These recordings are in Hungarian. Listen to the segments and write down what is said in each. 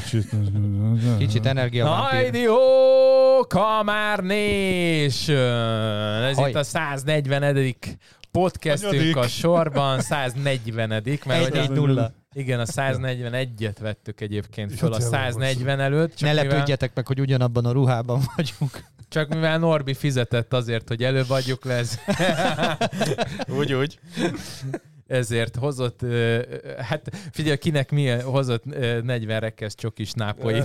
kicsit. Kicsit energia Hajdi ho, Kamárnés! Ez Haj. itt a 140 podcastünk a sorban, 140 mert Egy, hogy egy a, nulla. igen, a 141-et vettük egyébként föl a ott jelen 140 előtt, Ne csak mivel, lepődjetek meg, hogy ugyanabban a ruhában vagyunk. csak mivel Norbi fizetett azért, hogy előbb adjuk le, ez, Úgy, úgy. Ezért hozott, hát figyelj, kinek mi hozott ö, 40 rekesz csokis nápoi.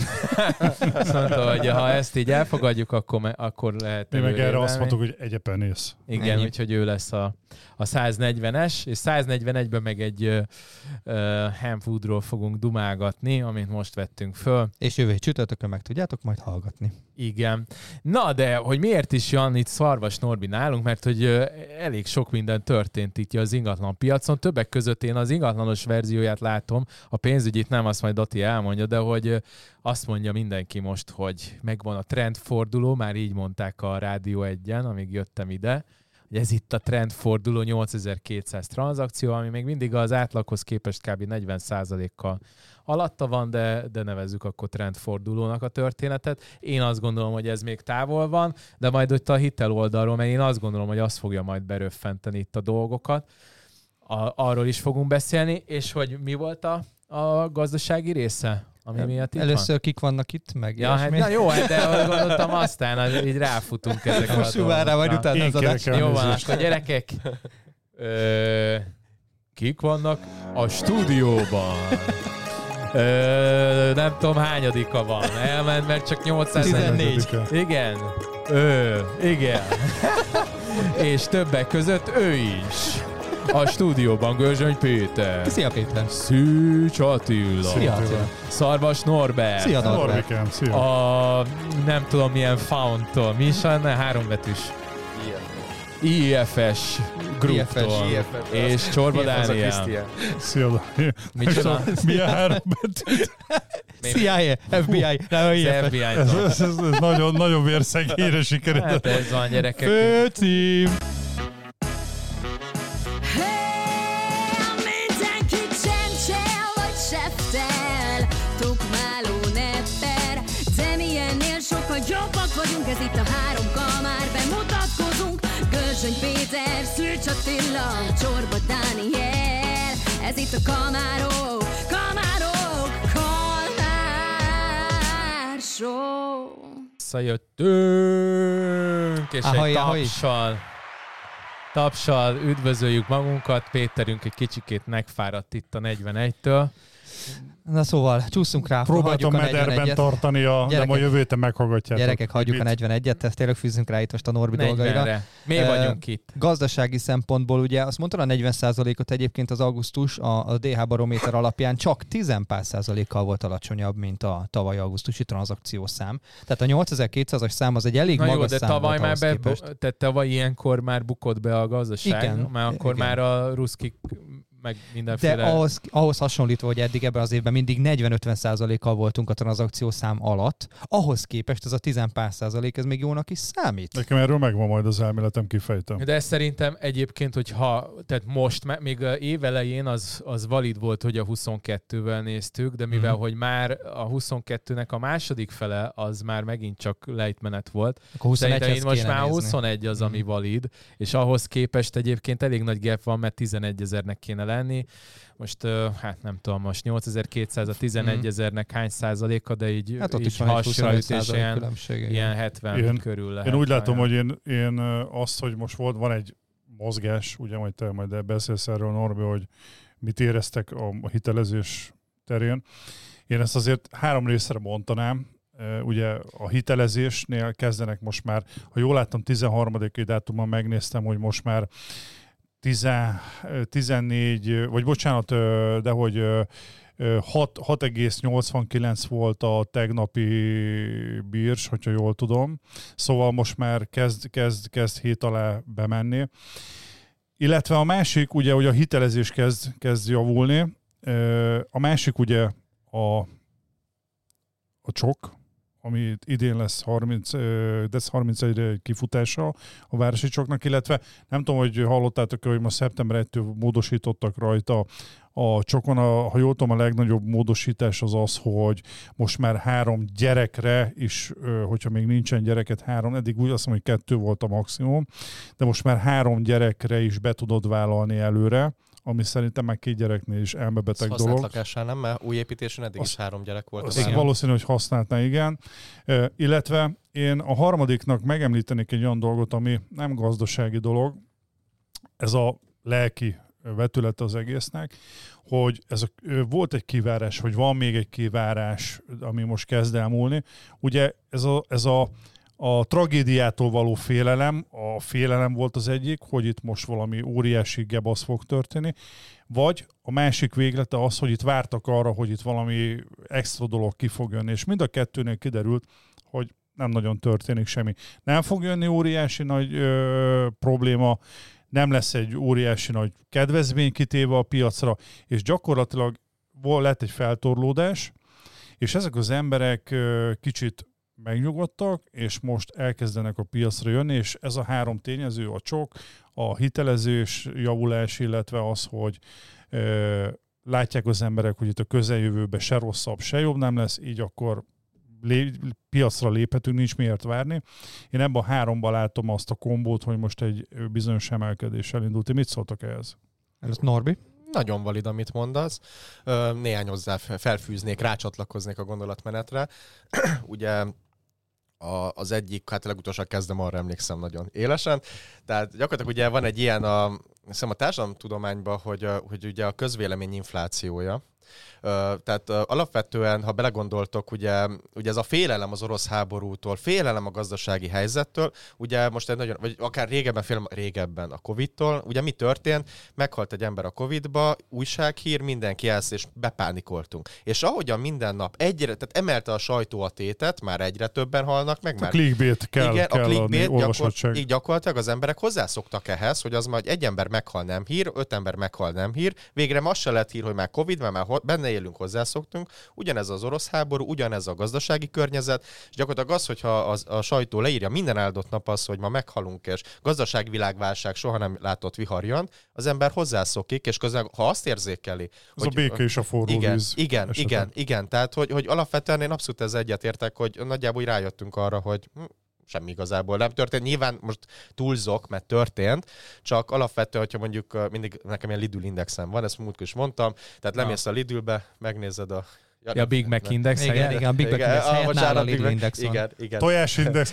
Azt mondta, hogy ha ezt így elfogadjuk, akkor, me- akkor lehet Mi meg erre azt mondtuk, hogy egyepenész. Igen, Ennyi. úgyhogy ő lesz a, a 140-es, és 141-ben meg egy uh, Hamfoodról fogunk dumálgatni, amit most vettünk föl. És jövő csütörtökön meg tudjátok majd hallgatni. Igen. Na, de hogy miért is jön itt Szarvas Norbi nálunk, mert hogy uh, elég sok minden történt itt az ingatlan piacon. Többek között én az ingatlanos verzióját látom, a pénzügyit nem, azt majd Dati elmondja, de hogy azt mondja mindenki most, hogy megvan a trendforduló, már így mondták a Rádió egyen, amíg jöttem ide, hogy ez itt a trendforduló 8200 tranzakció, ami még mindig az átlaghoz képest kb. 40%-kal alatta van, de, de nevezzük akkor trendfordulónak a történetet. Én azt gondolom, hogy ez még távol van, de majd ott a hitel oldalról, mert én azt gondolom, hogy az fogja majd beröffenteni itt a dolgokat. A, arról is fogunk beszélni, és hogy mi volt a, a gazdasági része, ami miatt itt van? Először kik vannak itt, meg Ja, hát, na jó, hát de gondoltam aztán, az- így ráfutunk ezekre Most a suvárra vagy utána az adás. Jó van, akkor gyerekek, ö, kik vannak a stúdióban? Ö, nem tudom hányadika van. Elment, mert csak 814. 14. Igen. Ö, igen. És többek között ő is. A stúdióban Görzsöny Péter. Szia Péter! Szűcs Attila. Szia Attila! Szarvas Norbert. Szia Norbert! Norbikám, szia. A nem tudom milyen fount Mi is lenne? Három betűs. IFS gruptól. IFS. És Csorba Dániel. Szia. Micsoda? Milyen három betűt? CIA, FBI, nem a IFS. FBI Ez, ez, ez, ez nagyon, nagyon vérszegélyre Hát sikerült. ez van gyerekek. Főcím! Ez itt a három kamár Bemutatkozunk Görzsöny Péter, Szűcs Attila Csorba Dániel Ez itt a kamárok Kamárok Kalmár Show Visszajöttünk, és Ahoj, egy ahoj. tapsal, tapsal üdvözöljük magunkat. Péterünk egy kicsikét megfáradt itt a 41-től. Na szóval, csúszunk rá, Próbáltam a mederben 41-et. tartani, a, de Gyerekek. majd jövő héten meghallgatjátok. Gyerekek, hagyjuk a Mit? 41-et, ezt tényleg fűzzünk rá itt most a Norbi dolgaira. 40-re. Mi Ö, vagyunk itt. Gazdasági szempontból ugye azt mondta a 40%-ot egyébként az augusztus a, a DH barométer alapján csak 10 pár százalékkal volt alacsonyabb, mint a tavaly augusztusi tranzakciószám. Tehát a 8200-as szám az egy elég Na jó, magas de szám tavaly volt már be, képest. tehát tavaly ilyenkor már bukott be a gazdaság, Igen, mert akkor igen. már a ruszkik meg De mindenféle... ahhoz, ahhoz hasonlítva, hogy eddig ebben az évben mindig 40-50 kal voltunk a tranzakciószám alatt, ahhoz képest ez a 10 pár százalék, ez még jónak is számít. Nekem erről megvan majd az elméletem, kifejtem. De ez szerintem egyébként, hogyha, tehát most, még évelején az, az valid volt, hogy a 22-vel néztük, de mivel, Mhm. hogy már a 22-nek a második fele, az már megint csak lejtmenet volt. Akkor Szerintem 21 így most már 21 az, ami Mhm. valid, és ahhoz képest egyébként elég nagy gap van, mert 11 ezernek kéne lenni. Most, hát nem tudom, most 8200 a 11 ezernek hány százaléka, de így, Hát ott így is van egy 25 hasraütés százalék ilyen, ilyen 70 Én- körül lehet. Én úgy látom, hogy én, én azt, hogy most volt, van egy mozgás, ugye majd te majd beszélsz erről, Norbi, hogy mit éreztek a hitelezés terén. Én ezt azért három részre bontanám. Ö, Ugye a hitelezésnél kezdenek most már, ha jól láttam, 13. dátumon megnéztem, hogy most már 10, 14, vagy bocsánat, de hogy ö, ö, 6, 6,89 volt a tegnapi bírs, hogyha jól tudom. Szóval most már kezd, kezd, kezd hét alá bemenni. Illetve a másik, ugye, hogy a hitelezés kezd, kezd javulni. A másik ugye a, a csok, ami idén lesz 30, ö, dec 31-re egy kifutása a városi csoknak, illetve nem tudom, hogy hallottátok hogy ma szeptember 1-től módosítottak rajta a csokon, a, ha jól tudom, a legnagyobb módosítás az az, hogy most már három gyerekre is, hogyha még nincsen gyereket, három, eddig úgy azt mondom, hogy kettő volt a maximum, de most már három gyerekre is be tudod vállalni előre, ami szerintem már két gyereknél is elmebeteg dolog. használt lakásán nem, mert új építésen eddig is Azt- három gyerek volt. Az az valószínű, hogy használtná, igen. Ö, illetve én a harmadiknak megemlítenék egy olyan dolgot, ami nem gazdasági dolog, ez a lelki vetület az egésznek, hogy ez a, volt egy kivárás, hogy van még egy kivárás, ami most kezd el múlni. Ugye ez a, ez a a tragédiától való félelem, a félelem volt az egyik, hogy itt most valami óriási gebasz fog történni, vagy a másik véglete az, hogy itt vártak arra, hogy itt valami extra dolog ki fog jönni, és mind a kettőnél kiderült, hogy nem nagyon történik semmi. Nem fog jönni óriási nagy ö, probléma, nem lesz egy óriási nagy kedvezmény kitéve a piacra, és gyakorlatilag vol- lett egy feltorlódás, és ezek az emberek kicsit megnyugodtak, és most elkezdenek a piacra jönni, és ez a három tényező, a csok, a hitelezés javulás, illetve az, hogy ö, látják az emberek, hogy itt a közeljövőben se rosszabb, se jobb nem lesz, így akkor lé, piacra léphetünk, nincs miért várni. Én ebben a háromban látom azt a kombót, hogy most egy bizonyos emelkedés elindult. Ti mit szóltak ehhez? Előtt Norbi. Nagyon valid, amit mondasz. Néhány hozzá felfűznék, rácsatlakoznék a gondolatmenetre. Ugye a, az egyik, hát legutolsó kezdem, arra emlékszem nagyon élesen. Tehát gyakorlatilag ugye van egy ilyen a, hiszem a társadalomtudományban, hogy, hogy ugye a közvélemény inflációja. Tehát alapvetően, ha belegondoltok, ugye, ugye ez a félelem az orosz háborútól, félelem a gazdasági helyzettől, ugye most egy nagyon, vagy akár régebben, félelem, régebben a Covid-tól, ugye mi történt? Meghalt egy ember a Covid-ba, újsághír, mindenki elsz, és bepánikoltunk. És ahogyan minden nap egyre, tehát emelte a sajtó a tétet, már egyre többen halnak meg, A már clickbait kell, igen, kell a adni, clickbait gyakor, olvasottság. így gyakorlatilag az emberek hozzászoktak ehhez, hogy az majd egy ember meghal nem hír, öt ember meghal nem hír, végre ma se lett hír, hogy már Covid, mert már benne élünk, hozzászoktunk, ugyanez az orosz háború, ugyanez a gazdasági környezet, és gyakorlatilag az, hogyha az, a sajtó leírja minden áldott nap az, hogy ma meghalunk, és gazdaságvilágválság soha nem látott vihar jön, az ember hozzászokik, és közben, ha azt érzékeli, Az a béke és a forró igen, víz. igen, esete. igen, igen. Tehát, hogy, hogy alapvetően én abszolút ezzel egyetértek, hogy nagyjából rájöttünk arra, hogy hm, semmi igazából nem történt. Nyilván most túlzok, mert történt, csak alapvetően, hogyha mondjuk mindig nekem ilyen Lidl indexem van, ezt múltkor is mondtam, tehát lemész a Lidlbe, megnézed a... Ja, a Big Mac Index Igen, helyett? igen, a Big Mac Igen, Index helyett bocsánat, nála Big Lidl Mac- Index van. Igen, igen.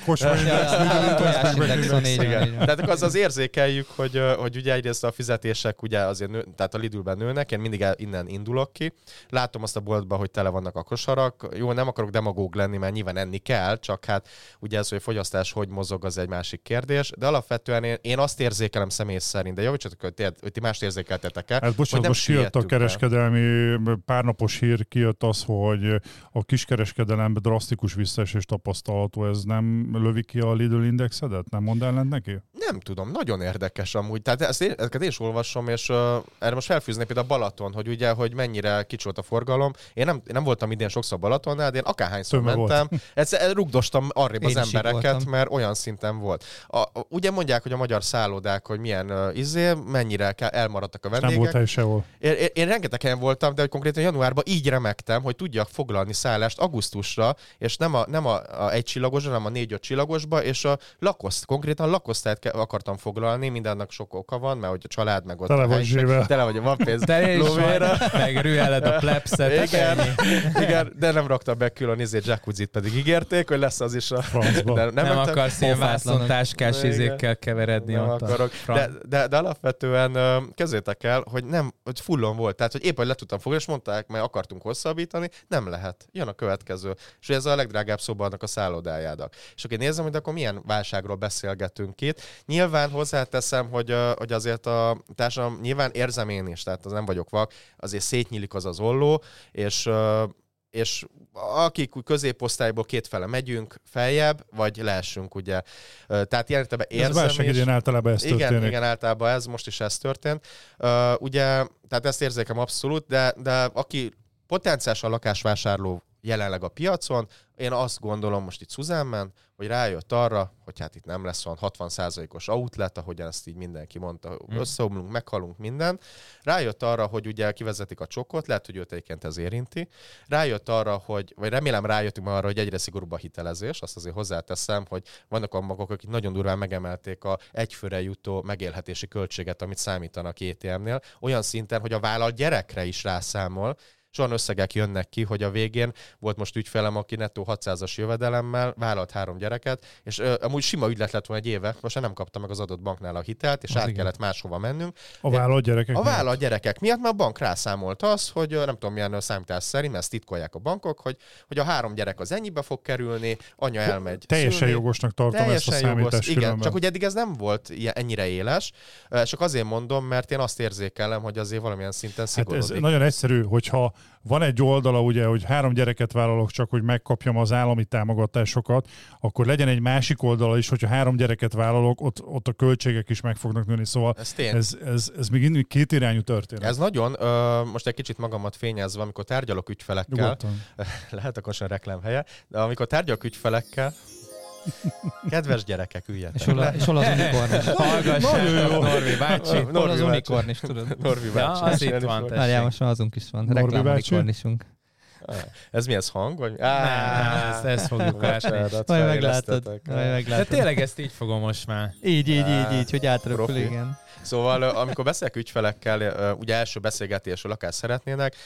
Kocsma Ja, index, ja, Lidl ja, index, tojás Big Mac index van, index. így van, Igen. van. Tehát akkor az az érzékeljük, hogy, hogy ugye egyrészt a fizetések ugye azért nő, tehát a Lidlben nőnek, én mindig el, innen indulok ki. Látom azt a boltban, hogy tele vannak a kosarak. Jó, nem akarok demagóg lenni, mert nyilván enni kell, csak hát ugye ez, hogy a fogyasztás hogy mozog, az egy másik kérdés. De alapvetően én, én azt érzékelem személy szerint, de javítsatok, hogy, ti- hogy ti mást érzékeltetek el. Hát bocsánat, most kijött a kereskedelmi párnapos hír, kijött az, hogy a kiskereskedelemben drasztikus visszaesés tapasztalható. Ez nem lövi ki a Lidl indexedet? Nem mond ellent neki? Nem tudom, nagyon érdekes amúgy. Tehát ezt én, ezeket én is olvasom, és uh, erre most felfűznék például a Balaton, hogy ugye, hogy mennyire kicsi volt a forgalom. Én nem, én nem voltam idén sokszor Balatonnál, de én akárhányszor volt. mentem, egyszer rugdostam arrébb Én az embereket, mert olyan szinten volt. A, a, ugye mondják, hogy a magyar szállodák, hogy milyen uh, izé, mennyire kell, elmaradtak a Nem vendégek. volt hely sehol. Én, én, én rengeteg helyen voltam, de hogy konkrétan januárban így remektem, hogy tudjak foglalni szállást augusztusra, és nem a, nem a, a egy csillagosra, hanem a négy-öt csillagosba, és a lakoszt, konkrétan lakosztályt ke- akartam foglalni, mindennek sok oka van, mert hogy a család meg ott Tele a vagy zsével. Tele vagy, van pénz. Te is lóvéra. vagy, meg rüheled a plebszet. Igen, igen, de nem raktam be külön izét, jacuzzit pedig ígérték, hogy lesz az is a... Francba. De Nem, mentem- akarsz ilyen vászontáskás Igen. izékkel keveredni nem ott. a akarok. De, de, de, alapvetően ö, kezdjétek el, hogy nem, hogy fullon volt. Tehát, hogy épp, hogy le tudtam fogni, és mondták, mert akartunk hosszabbítani, nem lehet. Jön a következő. És ez a legdrágább szoba annak a szállodájának. És akkor én nézem, hogy akkor milyen válságról beszélgetünk itt. Nyilván hozzáteszem, hogy, hogy azért a társadalom, nyilván érzem én is, tehát az nem vagyok vak, azért szétnyílik az az olló, és és akik úgy középosztályból kétfele megyünk feljebb, vagy leessünk, ugye. Tehát ilyen értelemben Ez érzem válság is. idén általában ez Igen, történik. igen, általában ez, most is ez történt. Uh, ugye, tehát ezt érzékem abszolút, de, de aki potenciálisan lakásvásárló jelenleg a piacon. Én azt gondolom most itt Suzanne hogy rájött arra, hogy hát itt nem lesz olyan 60%-os outlet, ahogyan ezt így mindenki mondta, Hmm. összeomlunk, meghalunk minden. Rájött arra, hogy ugye kivezetik a csokot, lehet, hogy őt egyébként ez érinti. Rájött arra, hogy, vagy remélem rájöttünk már arra, hogy egyre szigorúbb a hitelezés, azt azért hozzáteszem, hogy vannak a magok, akik nagyon durván megemelték a egyfőre jutó megélhetési költséget, amit számítanak ETM-nél, olyan szinten, hogy a vállalat gyerekre is rászámol, és olyan összegek jönnek ki, hogy a végén volt most ügyfelem, aki nettó 600-as jövedelemmel vállalt három gyereket, és ö, amúgy sima ügylet lett volna egy éve, most már nem kapta meg az adott banknál a hitelt, és Az át igen. kellett máshova mennünk. A vállalat gyerekek. A vállalat gyerekek miatt, mert a bank rászámolt az, hogy nem tudom milyen számítás szerint, mert ezt titkolják a bankok, hogy, hogy a három gyerek az ennyibe fog kerülni, anya elmegy. Teljesen szülni. jogosnak tartom Teljesen ezt a jogos, számítást igen, különben. csak ugye eddig ez nem volt ilyen, ennyire éles, csak azért mondom, mert én azt érzékelem, hogy azért valamilyen szinten Hát ez nagyon egyszerű, hogyha van egy oldala, ugye, hogy három gyereket vállalok csak, hogy megkapjam az állami támogatásokat, akkor legyen egy másik oldala is, hogyha három gyereket vállalok, ott, ott a költségek is meg fognak nőni. Szóval Ez tény. ez, ez, ez még mindig két irányú történet. Ez nagyon, ö, most egy kicsit magamat fényezve, amikor tárgyalok ügyfelekkel, Nyugodtan. lehet akkor sem reklám helye, de amikor tárgyalok ügyfelekkel, kedves gyerekek, üljetek És hol, a- és hol az unikornis? Hallgassák, Norvi bácsi. Norvi Hol az unikornis, tudod? Norvi Ja, bácsi. az itt van, Tessék. Várjál, most már azunk is van. Norbi Reklám bácsi? unikornisunk. Ez mi, ez hang? Vagy? Nem, ezt, ezt fogjuk látni. Bocsánat, Majd meglátod. Majd De meglátod. tényleg ezt így fogom most már. Így, így, így, így, hogy átröpül, igen. Szóval amikor beszélek ügyfelekkel, ugye első beszélgetésről akár szeretnének,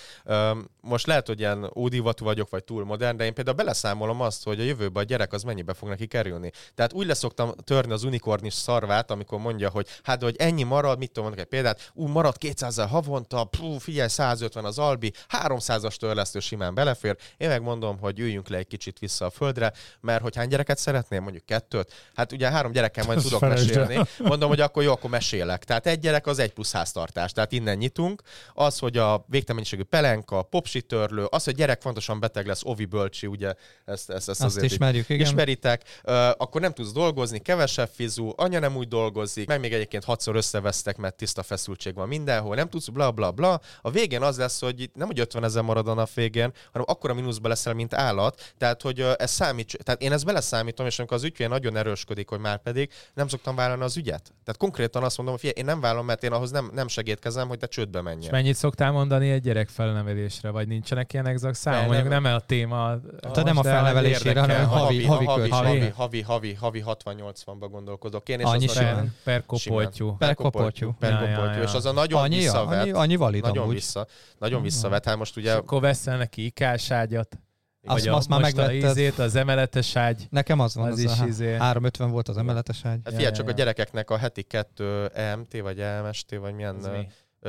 most lehet, hogy ilyen ódivatú vagyok, vagy túl modern, de én például beleszámolom azt, hogy a jövőben a gyerek az mennyibe fog neki kerülni. Tehát úgy leszoktam törni az unikornis szarvát, amikor mondja, hogy hát, hogy ennyi marad, mit tudom, mondok egy példát, ú, marad 200 havonta, pú, figyelj, 150 az albi, 300-as törlesztő simán belefér. Én megmondom, hogy üljünk le egy kicsit vissza a földre, mert hogy hány gyereket szeretném, mondjuk kettőt, hát ugye három gyerekkel majd tudok mesélni, Mondom, hogy akkor jó, akkor mesélek. Tehát egy gyerek az egy plusz háztartás. Tehát innen nyitunk. Az, hogy a végtelen mennyiségű pelenka, popsi törlő, az, hogy gyerek fontosan beteg lesz, Ovi bölcsi, ugye ezt, ezt, ezt Azt ismerjük, igen. ismeritek, uh, akkor nem tudsz dolgozni, kevesebb fizú, anya nem úgy dolgozik, meg még egyébként hatszor összevesztek, mert tiszta feszültség van mindenhol, nem tudsz, bla bla bla. A végén az lesz, hogy nem hogy 50 ezer marad a nap végén, hanem akkora mínuszba leszel, mint állat. Tehát, hogy uh, ez számít, tehát én ezt beleszámítom, és amikor az ügyfél nagyon erősködik, hogy már pedig nem szoktam vállalni az ügyet. Tehát konkrétan azt mondom, hogy én nem vállalom, mert én ahhoz nem, nem segítkezem, hogy te csődbe És menjél. mennyit szoktál mondani egy gyerek felnevelésre, vagy nincsenek ilyen exakt számok? Nem, Mondjuk nem. nem a téma. Tehát nem a felnevelésére, érdekel. hanem havi- havi havi, havi, havi, havi, havi 60-80-ba gondolkodok én, és Annyi az simán. Per, kopoltyú. Per kopoltyú. Per kopoltyú. És az a nagyon Annyi, visszavet. annyi, annyi valid nagyon amúgy. vissza, nagyon visszavet. Hát most És ugye akkor veszel neki ikáságyat. Azt- azt már megvetted. ízét, az emeletes ágy. Nekem az van, Az az, is a izé. 350 volt az emeletes ágy. Hát Ja, figyelj, ja, csak ja. a gyerekeknek a heti kettő EMT, vagy EMST, vagy milyen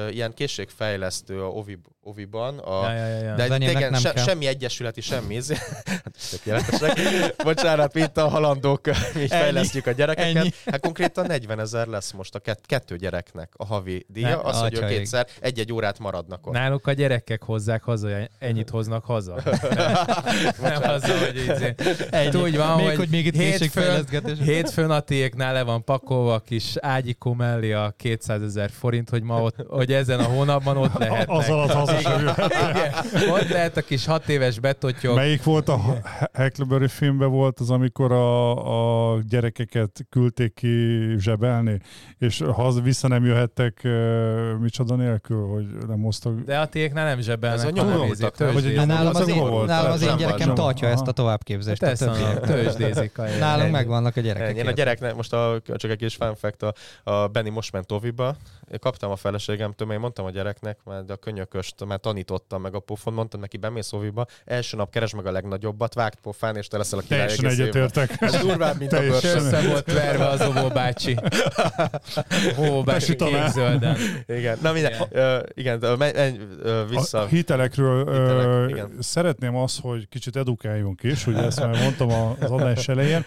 ilyen készségfejlesztő a Ovi, Oviban. A, Ja, ja, ja, ja. De enyémnek igen, nem se, kell. semmi egyesületi, semmi. Hát, tökéletesek. Bocsánat, mint a halandók, mi fejlesztjük a gyerekeket. Ennyi. Hát konkrétan 40 ezer lesz most a kett, kettő gyereknek a havi díja. Ne, az, hogy ők kétszer egy-egy órát maradnak ott. Náluk a gyerekek hozzák haza, ennyit hoznak haza. nem az, hogy. Ennyi. Úgy van, még, hogy hogy még itt hétfőn-. Hétfőn a tiéknál le van pakolva a kis ágyikó mellé a 200 ezer forint, hogy ma ott, hogy ezen a hónapban ott lehetnek. Az alatt. Igen, ott lehet a kis hat éves betotyog. Melyik volt a Huckleberry filmben volt az, amikor a, a gyerekeket küldték ki zsebelni, és haza vissza nem jöhettek micsoda nélkül, hogy nem hoztak. De a tiéknál nem zsebelnek. Ez a Hát nálam az én, nálam az én gyerekem tartja nem. ezt a továbbképzést. többiek. tőzsdézik. a Nálunk megvannak a gyerekek. Én a gyereknek, most a, csak egy kis fun fact, a, a Benny most ment Oviba, én kaptam a feleségemtől, én mondtam a gyereknek, mert a könyököst már tanítottam meg a pofon, mondtam neki, bemész Oviba, első nap keresd meg a legnagyobbat, vágd pofán, és te leszel a király Teljesen egyetértek. Ez durvább, mint a Teljesen. És bőrsön. össze volt verve az Obó bácsi. Ó, bácsi kék-zölden. Igen, na minden, Igen. igen, menj, vissza. A hitelekről Hitelek, ö, igen. szeretném azt, hogy kicsit edukáljunk is, ugye ezt már mondtam a- az adás elején.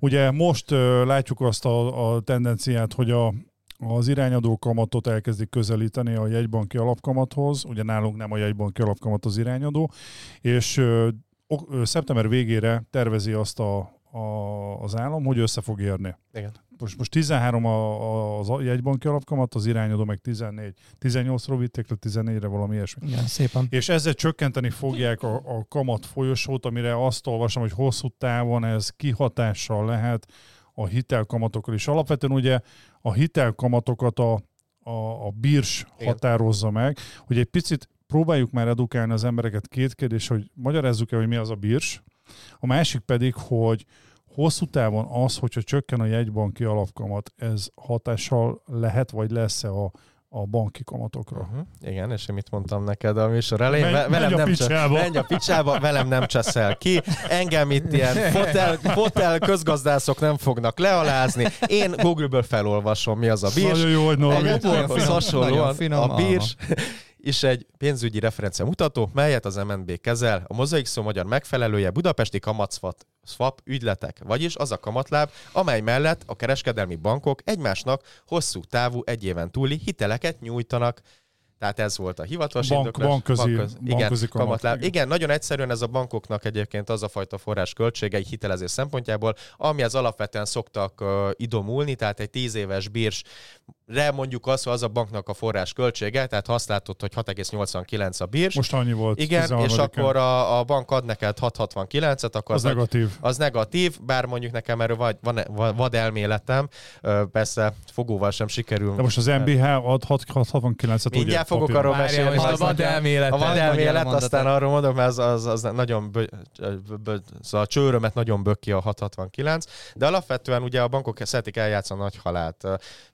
Ugye most látjuk azt a, a tendenciát, hogy a, az irányadó kamatot elkezdik közelíteni a jegybanki alapkamathoz, ugye nálunk nem a jegybanki alapkamat az irányadó, és ö, ö, szeptember végére tervezi azt a, a, az állam, hogy össze fog érni. Igen. most, most 13 a, a, az jegybanki alapkamat, az irányadó meg 14. 18-ról vitték le 14-re valami ilyesmi. Igen, szépen. És ezzel csökkenteni fogják a, a kamat folyosót, amire azt olvasom, hogy hosszú távon ez kihatással lehet a hitelkamatokra is. Alapvetően ugye a hitelkamatokat a, a, a bírs határozza meg, hogy egy picit próbáljuk már edukálni az embereket két kérdés, hogy magyarázzuk el, hogy mi az a bírs, a másik pedig, hogy hosszú távon az, hogyha csökken a jegybanki alapkamat, ez hatással lehet, vagy lesz-e a, a banki kamatokra? Uh-huh. Igen, és én mit mondtam neked a műsor elején? Menj- Ve- velem menj a nem picsába. menj a picsába, velem nem cseszel ki. Engem itt ilyen fotel, fotel közgazdászok nem fognak lealázni. Én Google-ből felolvasom, mi az a bírs. Nagyon jó, hogy Norbi. Nagyon finom, hasonlóan nagyon finom, a bírs is egy pénzügyi referencia mutató, melyet az MNB kezel. A mozaik szó magyar megfelelője budapesti kamatszvat swap ügyletek, vagyis az a kamatláb, amely mellett a kereskedelmi bankok egymásnak hosszú távú egy éven túli hiteleket nyújtanak. Tehát ez volt a hivatalos Bank- indoklás. bankközi- Bankköz- igen, bankközi kamat, kamatláb. igen. Igen. nagyon egyszerűen ez a bankoknak egyébként az a fajta forrás költsége egy hitelezés szempontjából, amihez alapvetően szoktak uh, idomulni, tehát egy 10 éves bírs re mondjuk azt, hogy az a banknak a forrás költsége, tehát ha azt látod, hogy 6,89 a bírs, Most annyi volt. igen, és 13-án. akkor a, a bank ad neked 6,69-et, akkor Az az, negatív. az negatív, bár mondjuk nekem erről vagy, van, van vad elméletem, persze fogóval sem sikerül. De most az MBH ad 669-et, ugye? Mindjárt fogok papíron. arról mesélni. most a az- vad elmélet. a vad elmélet, aztán arról mondok, mert az, az, az nagyon bö, bö, bö, szóval a csőrömet nagyon böki a 669, de alapvetően ugye a bankok szeretik eljátszani a nagy halált.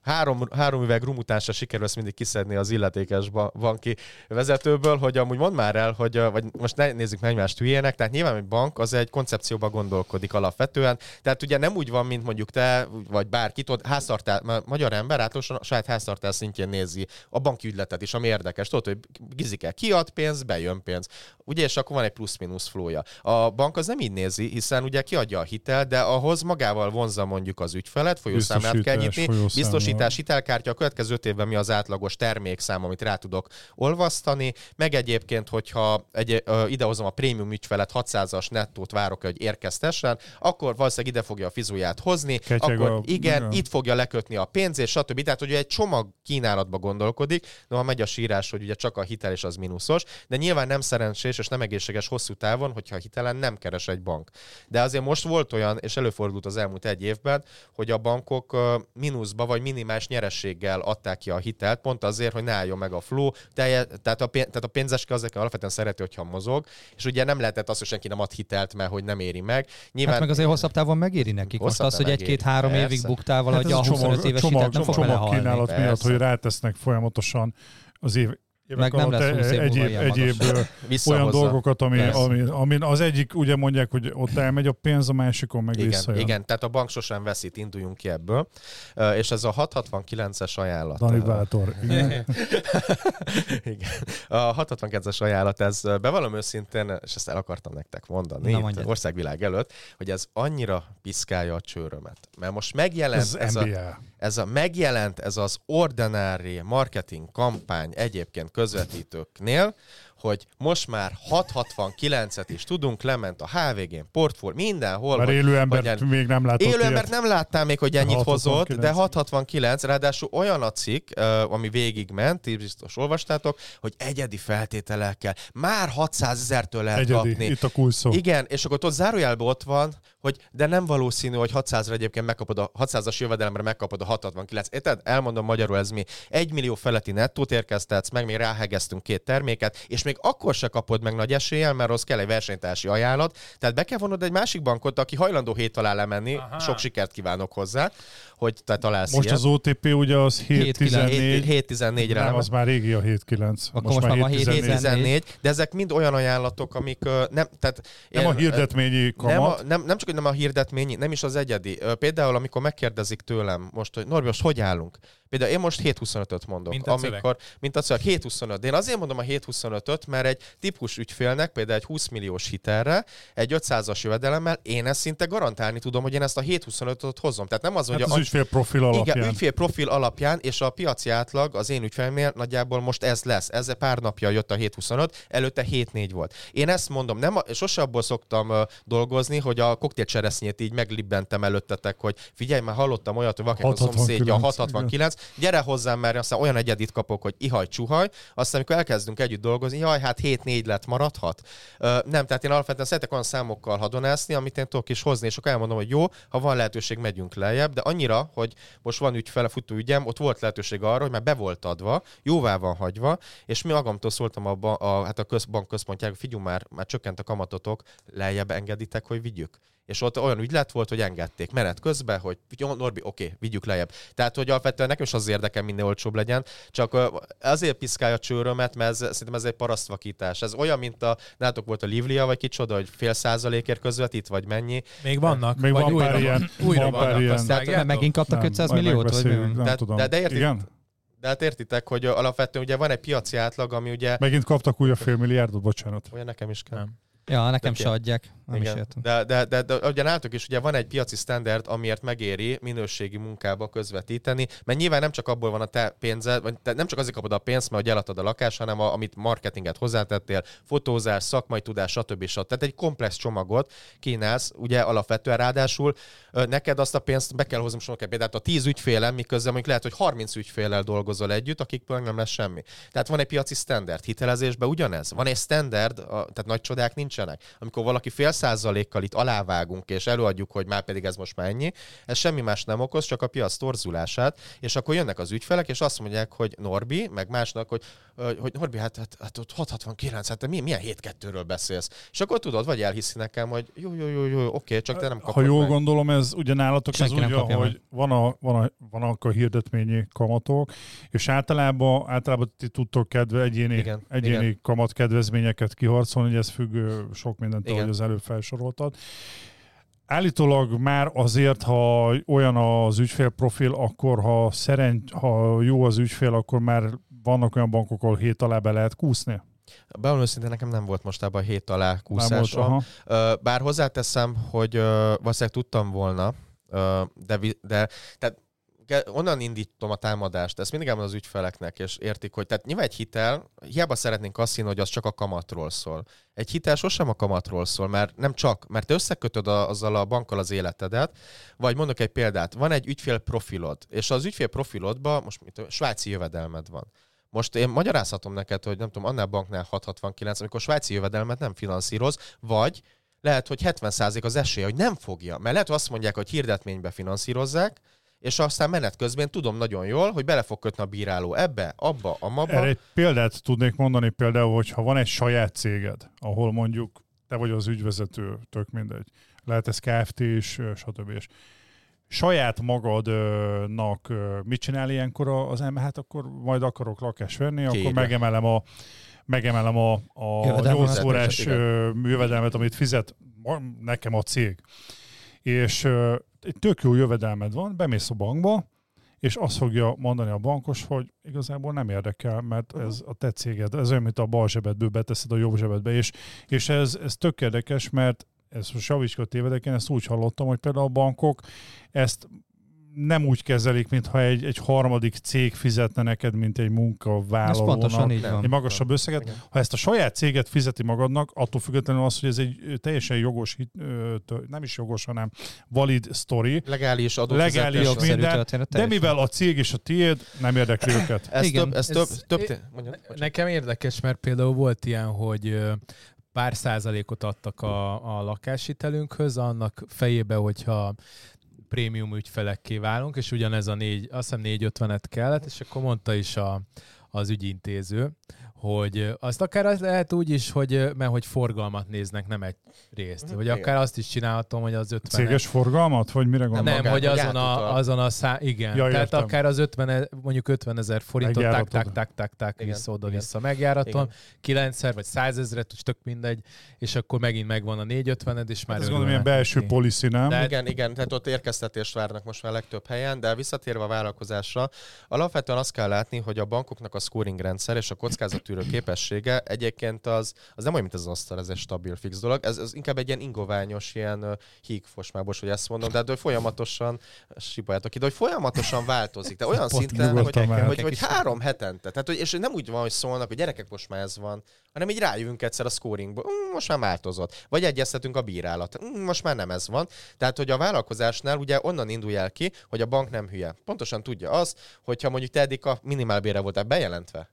Három, három üveg rum után se sikerül ezt mindig kiszedni az illetékes ba- banki vezetőből, hogy amúgy mondd már el, hogy vagy most ne nézzük meg egymást hülyének, tehát nyilván egy bank az egy koncepcióba gondolkodik alapvetően, tehát ugye nem úgy van, mint mondjuk te, vagy bárki, tudod, háztartál, ma- magyar ember a saját háztartás szintjén nézi a banki ügyletet is, ami érdekes. Tudod, hogy gizike kiad pénz, bejön pénz. Ugye, és akkor van egy plusz-minusz flója. A bank az nem így nézi, hiszen ugye kiadja a hitel, de ahhoz magával vonza mondjuk az ügyfelet, folyószámlát kell nyitni, biztosítás, hitelkártya, a következő öt évben mi az átlagos termékszám, amit rá tudok olvasztani, meg egyébként, hogyha egy, ö, idehozom a prémium ügyfelet, 600-as nettót várok, hogy érkeztessen, akkor valószínűleg ide fogja a fizuját hozni, Ketyeg akkor a- igen, igen. itt fogja lekötni a pénzét, stb. Tehát, hogy egy csomag kínálatba gondolkodik, de ha megy a sírás, hogy ugye csak a hitel és az mínuszos, de nyilván nem szerencsés és nem egészséges hosszú távon, hogyha hitelen nem keres egy bank. De azért most volt olyan, és előfordult az elmúlt egy évben, hogy a bankok mínuszba vagy minimális nyerességgel adták ki a hitelt, pont azért, hogy ne álljon meg a flow, telje, tehát, a pénz, tehát a pénzeske azért alapvetően szereti, hogyha mozog, és ugye nem lehetett az, hogy senki nem ad hitelt, mert hogy nem éri meg. Nyilván Hát meg azért hosszabb távon megéri nekik. Most az, hogy egy-két-három évig buktál Hát a a 25 csomag, éves csomag, hitelt nem fog csomag kínálat miatt, hogy rátesznek folyamatosan az év, Meg nem lesz 20 év múlva egyéb, egyéb olyan dolgokat, ami, ami, ami, az egyik ugye mondják, hogy ott elmegy a pénz, a másikon meg Igen, visszajön. igen, tehát a bank sosem veszít, induljunk ki ebből. És ez a 669-es ajánlat. Dani Bátor. Igen. Igen. A 662-es ajánlat, ez bevallom őszintén, és ezt el akartam nektek mondani, Na, itt országvilág előtt, hogy ez annyira piszkálja a csőrömet. Mert most megjelent Ez ez, a, ez a megjelent ez az ordinári marketing kampány egyébként közvetítőknél, hogy most már 669-et is tudunk, lement a HVG-n, portfól, mindenhol. Mert hogy- élő hogy embert ilyen- még nem látott Élő ilyet. embert nem láttál még, hogy ennyit 669. hozott, de 669, ráadásul olyan a cikk, ami végigment, ti biztos olvastátok, hogy egyedi feltételekkel már 600 ezertől lehet Egyedi, kapni. itt a kulcs szó. Igen, és akkor ott zárójelben ott van, hogy de nem valószínű, hogy 600-ra egyébként megkapod a 600-as jövedelemre megkapod a 669. Érted? Elmondom magyarul, ez mi 1 millió feletti nettót érkeztetsz, meg még ráhegeztünk két terméket, és még akkor se kapod meg nagy eséllyel, mert az kell egy versenytársi ajánlat. Tehát be kell vonnod egy másik bankot, aki hajlandó hét alá lemenni. Aha. Sok sikert kívánok hozzá, hogy te találsz Most ilyet. az OTP ugye az 7-14. 7-14-re Nem, az már régi a 7-9. Akkor most már van 7-14. 7-14, de ezek mind olyan ajánlatok, amik nem, tehát Nem én- a hirdetményi nem, a, kamat. nem, nem csak, hogy nem a hirdetmény, nem is az egyedi. Például, amikor megkérdezik tőlem most, hogy Norbi, most hogy állunk? Például én most 7.25-öt mondok. Mint a szöveg. amikor, mint a szöveg, 7.25. De én azért mondom a 7.25-öt, volt, mert egy típus ügyfélnek például egy 20 milliós hitelre, egy 500-as jövedelemmel én ezt szinte garantálni tudom, hogy én ezt a 725-öt hozom. Tehát nem az, hogy Hát a, az ügyfél profil alapján. igen, ügyfél profil alapján, és a piaci átlag az én ügyfelemnél nagyjából most ez lesz. Ez pár napja jött a 725, előtte 74 volt. Én ezt mondom, nem, a- sose abból szoktam dolgozni, hogy a koktélcseresznyét így meglibbentem előttetek, hogy figyelj, már hallottam olyat, hogy valakinek a 669, szomszédja 669, gyere hozzám, mert aztán olyan egyedit kapok, hogy ihaj, csuhaj, aztán amikor elkezdünk együtt dolgozni, jaj, hát 7-4 lett, maradhat. Ö, nem, tehát én alapvetően szeretek olyan számokkal hadonászni, amit én tudok is hozni, és akkor elmondom, hogy jó, ha van lehetőség, megyünk lejjebb, de annyira, hogy most van ügyfele futóügyem, ott volt lehetőség arra, hogy már be volt adva, jóvá van hagyva, és mi magamtól szóltam a, ba- a, hát a közbank központjára, figyú már, már csökkent a kamatotok, lejjebb engeditek, hogy vigyük. És ott olyan ügylet volt, hogy engedték menet közben, hogy jó, Norbi, oké, vigyük lejjebb. Tehát, hogy alapvetően nekem is az érdekem, minél olcsóbb legyen, csak azért piszkálja a csőrömet, mert ez, szerintem ez egy parasztvakítás. Ez olyan, mint a, nálatok volt a Livlia, vagy kicsoda, hogy fél százalékért közvetít, vagy mennyi. Még vannak? Még vagy van újra, pár ilyen- újra van pár vannak, ilyen. Tehát vágjátok? Megint kaptak Nem, 500 majd milliót? Vagy? Nem De- tudom. de- de értik- Igen? De hát értitek, hogy alapvetően ugye van egy piaci átlag, ami ugye Megint kaptak újra fél milliárdot, bocsánat. olyan nekem is kell. Nem. Ja, nekem De se adják nem Igen. is értem. De, de, de, de, de ugye látok is, ugye van egy piaci standard, amiért megéri minőségi munkába közvetíteni, mert nyilván nem csak abból van a te pénzed, vagy te nem csak azért kapod a pénzt, mert hogy eladtad a lakás, hanem a, amit marketinget hozzátettél, fotózás, szakmai tudás, stb. stb. Tehát egy komplex csomagot kínálsz, ugye alapvetően ráadásul neked azt a pénzt be kell hoznom sok például a 10 ügyfélem, miközben mondjuk lehet, hogy 30 ügyfélel dolgozol együtt, akikből nem lesz semmi. Tehát van egy piaci standard, hitelezésben ugyanez. Van egy standard, a, tehát nagy csodák nincsenek. Amikor valaki fél. 20%-kal itt alávágunk, és előadjuk, hogy már pedig ez most már ennyi, ez semmi más nem okoz, csak a piac torzulását, és akkor jönnek az ügyfelek, és azt mondják, hogy Norbi, meg másnak, hogy hogy Norbi, hát, hát, hát ott 669, hát te mi- milyen 7-2-ről beszélsz? És akkor tudod, vagy elhiszi nekem, hogy jó, jó, jó, jó, oké, csak te nem kapod Ha jól meg. gondolom, ez ugye nálatok ez Senki nem úgy, hogy van a, van a, vannak a hirdetményi kamatok, és általában, általában ti tudtok kedve egyéni, Igen, egyéni igen. kamat kedvezményeket kiharcolni, hogy ez függ sok mindent, Igen. ahogy az előbb felsoroltad. Állítólag már azért, ha olyan az ügyfélprofil, akkor ha, szerencs, ha jó az ügyfél, akkor már vannak olyan bankok, ahol hét alá be lehet kúszni. Bevallom őszintén, nekem nem volt mostában a hét alá kúszásom. aha. Bár hozzáteszem, hogy valószínűleg tudtam volna, de, de tehát onnan indítom a támadást, ezt mindig elmondom az ügyfeleknek, és értik, hogy tehát nyilván egy hitel, hiába szeretnénk azt hinni, hogy az csak a kamatról szól. Egy hitel sosem a kamatról szól, mert nem csak, mert te összekötöd a, azzal a bankkal az életedet, vagy mondok egy példát, van egy ügyfél profilod, és az ügyfél profilodban most mit, svájci jövedelmed van. Most én magyarázhatom neked, hogy nem tudom, annál banknál 669, amikor svájci jövedelmet nem finanszíroz, vagy lehet, hogy 70% az esélye, hogy nem fogja. Mert lehet, hogy azt mondják, hogy hirdetménybe finanszírozzák, és aztán menet közben tudom nagyon jól, hogy bele fog kötni a bíráló ebbe, abba, amabba. Erre egy példát tudnék mondani, például, hogy ha van egy saját céged, ahol mondjuk te vagy az ügyvezető, tök mindegy, lehet ez Kft. is, stb. És saját magadnak mit csinál ilyenkor az ember? Hát akkor majd akarok lakást venni, akkor Képbe. megemelem a megemelem a, a Jövedelmet. 8 órás jövedelmet, amit fizet nekem a cég. És tök jó jövedelmed van, bemész a bankba, és azt fogja mondani a bankos, hogy igazából nem érdekel, mert ez a te céged, ez olyan, mint a bal zsebedből beteszed a jobb zsebedbe, és, és ez, ez tök érdekes, mert ez most javítsd, tévedek, én ezt úgy hallottam, hogy például a bankok ezt nem úgy kezelik, mintha egy, egy harmadik cég fizetne neked, mint egy Ez munkavállalónak pontosan így van. egy magasabb összeget. Igen. Ha ezt a saját céget fizeti magadnak, attól függetlenül az, hogy ez egy teljesen jogos, nem is jogos, hanem valid story, Legális Legális minden, történet. de mivel a cég és a tiéd nem érdekli őket. Ez Igen, több, ez, ez- több, több, é- bocsánat. Nekem érdekes, mert például volt ilyen, hogy pár százalékot adtak a, a lakáshitelünkhöz, annak fejébe, hogyha prémium ügyfelekké válunk, és ugyanez a négy, azt hiszem 450-et kellett, és akkor mondta is a, az ügyintéző, hogy azt akár az lehet úgy is, hogy, mert hogy forgalmat néznek, nem egy részt. Mhm, Vagy akár azt is csinálhatom, hogy az 50 Céges forgalmat, vagy mire nem, gondolsz? magát, hogy azon a, azon a szá... Igen. Ja, Tehát értem. akár az 50, e- mondjuk 50 ezer forintot tak, tak, tak, tak, tak, vissza, oda, vissza megjáratom. 9 vagy 100 ezeret, tök mindegy, és akkor megint megvan a 450 és már Hát ez gondolom ilyen belső policy, nem? De- Igen, igen, tehát ott érkeztetést várnak most már legtöbb helyen, de visszatérve a vállalkozásra, alapvetően azt kell látni, hogy a bankoknak a scoring rendszer és a kockázattűrő képessége egyébként az, az nem olyan, mint az asztal, ez egy stabil, fix dolog, ez, ez inkább egy ilyen ingoványos, ilyen hígfosmábos, hogy ezt mondom, de, hát, hogy folyamatosan, sipoljátok ki, de hogy folyamatosan változik, de olyan szinten, hogy, hogy, mehet. hogy, három hetente, tehát hogy, és nem úgy van, hogy szólnak, hogy gyerekek, most már ez van, hanem így rájövünk egyszer a scoringból, mm, most már változott. Vagy egyeztetünk a bírálat, mm, most már nem ez van. Tehát, hogy a vállalkozásnál ugye onnan indulj el ki, hogy a bank nem hülye. Pontosan tudja azt, hogyha mondjuk te eddig a minimálbére voltál bejelentve,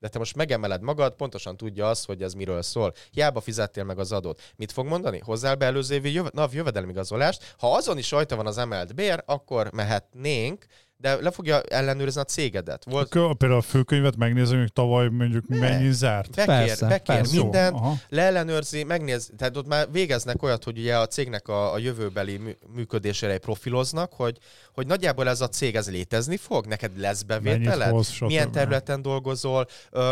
de te most megemeled magad, pontosan tudja azt, hogy ez miről szól. Hiába fizettél meg az adót. Mit fog mondani? Hozzál be előző évi jöve- NAV jövedelmigazolást. Ha azon is rajta van az emelt bér, akkor mehetnénk, de le fogja ellenőrizni a cégedet. Volt, Kö- Például a főkönyvet megnézem, hogy tavaly mondjuk mennyi zárt. bekér, Persze, bekér persze. Aha. leellenőrzi, megnéz, tehát ott már végeznek olyat, hogy ugye a cégnek a, a jövőbeli mű, működésére profiloznak, hogy, hogy nagyjából ez a cég ez létezni fog, neked lesz bevételed, hoz, milyen területen dolgozol,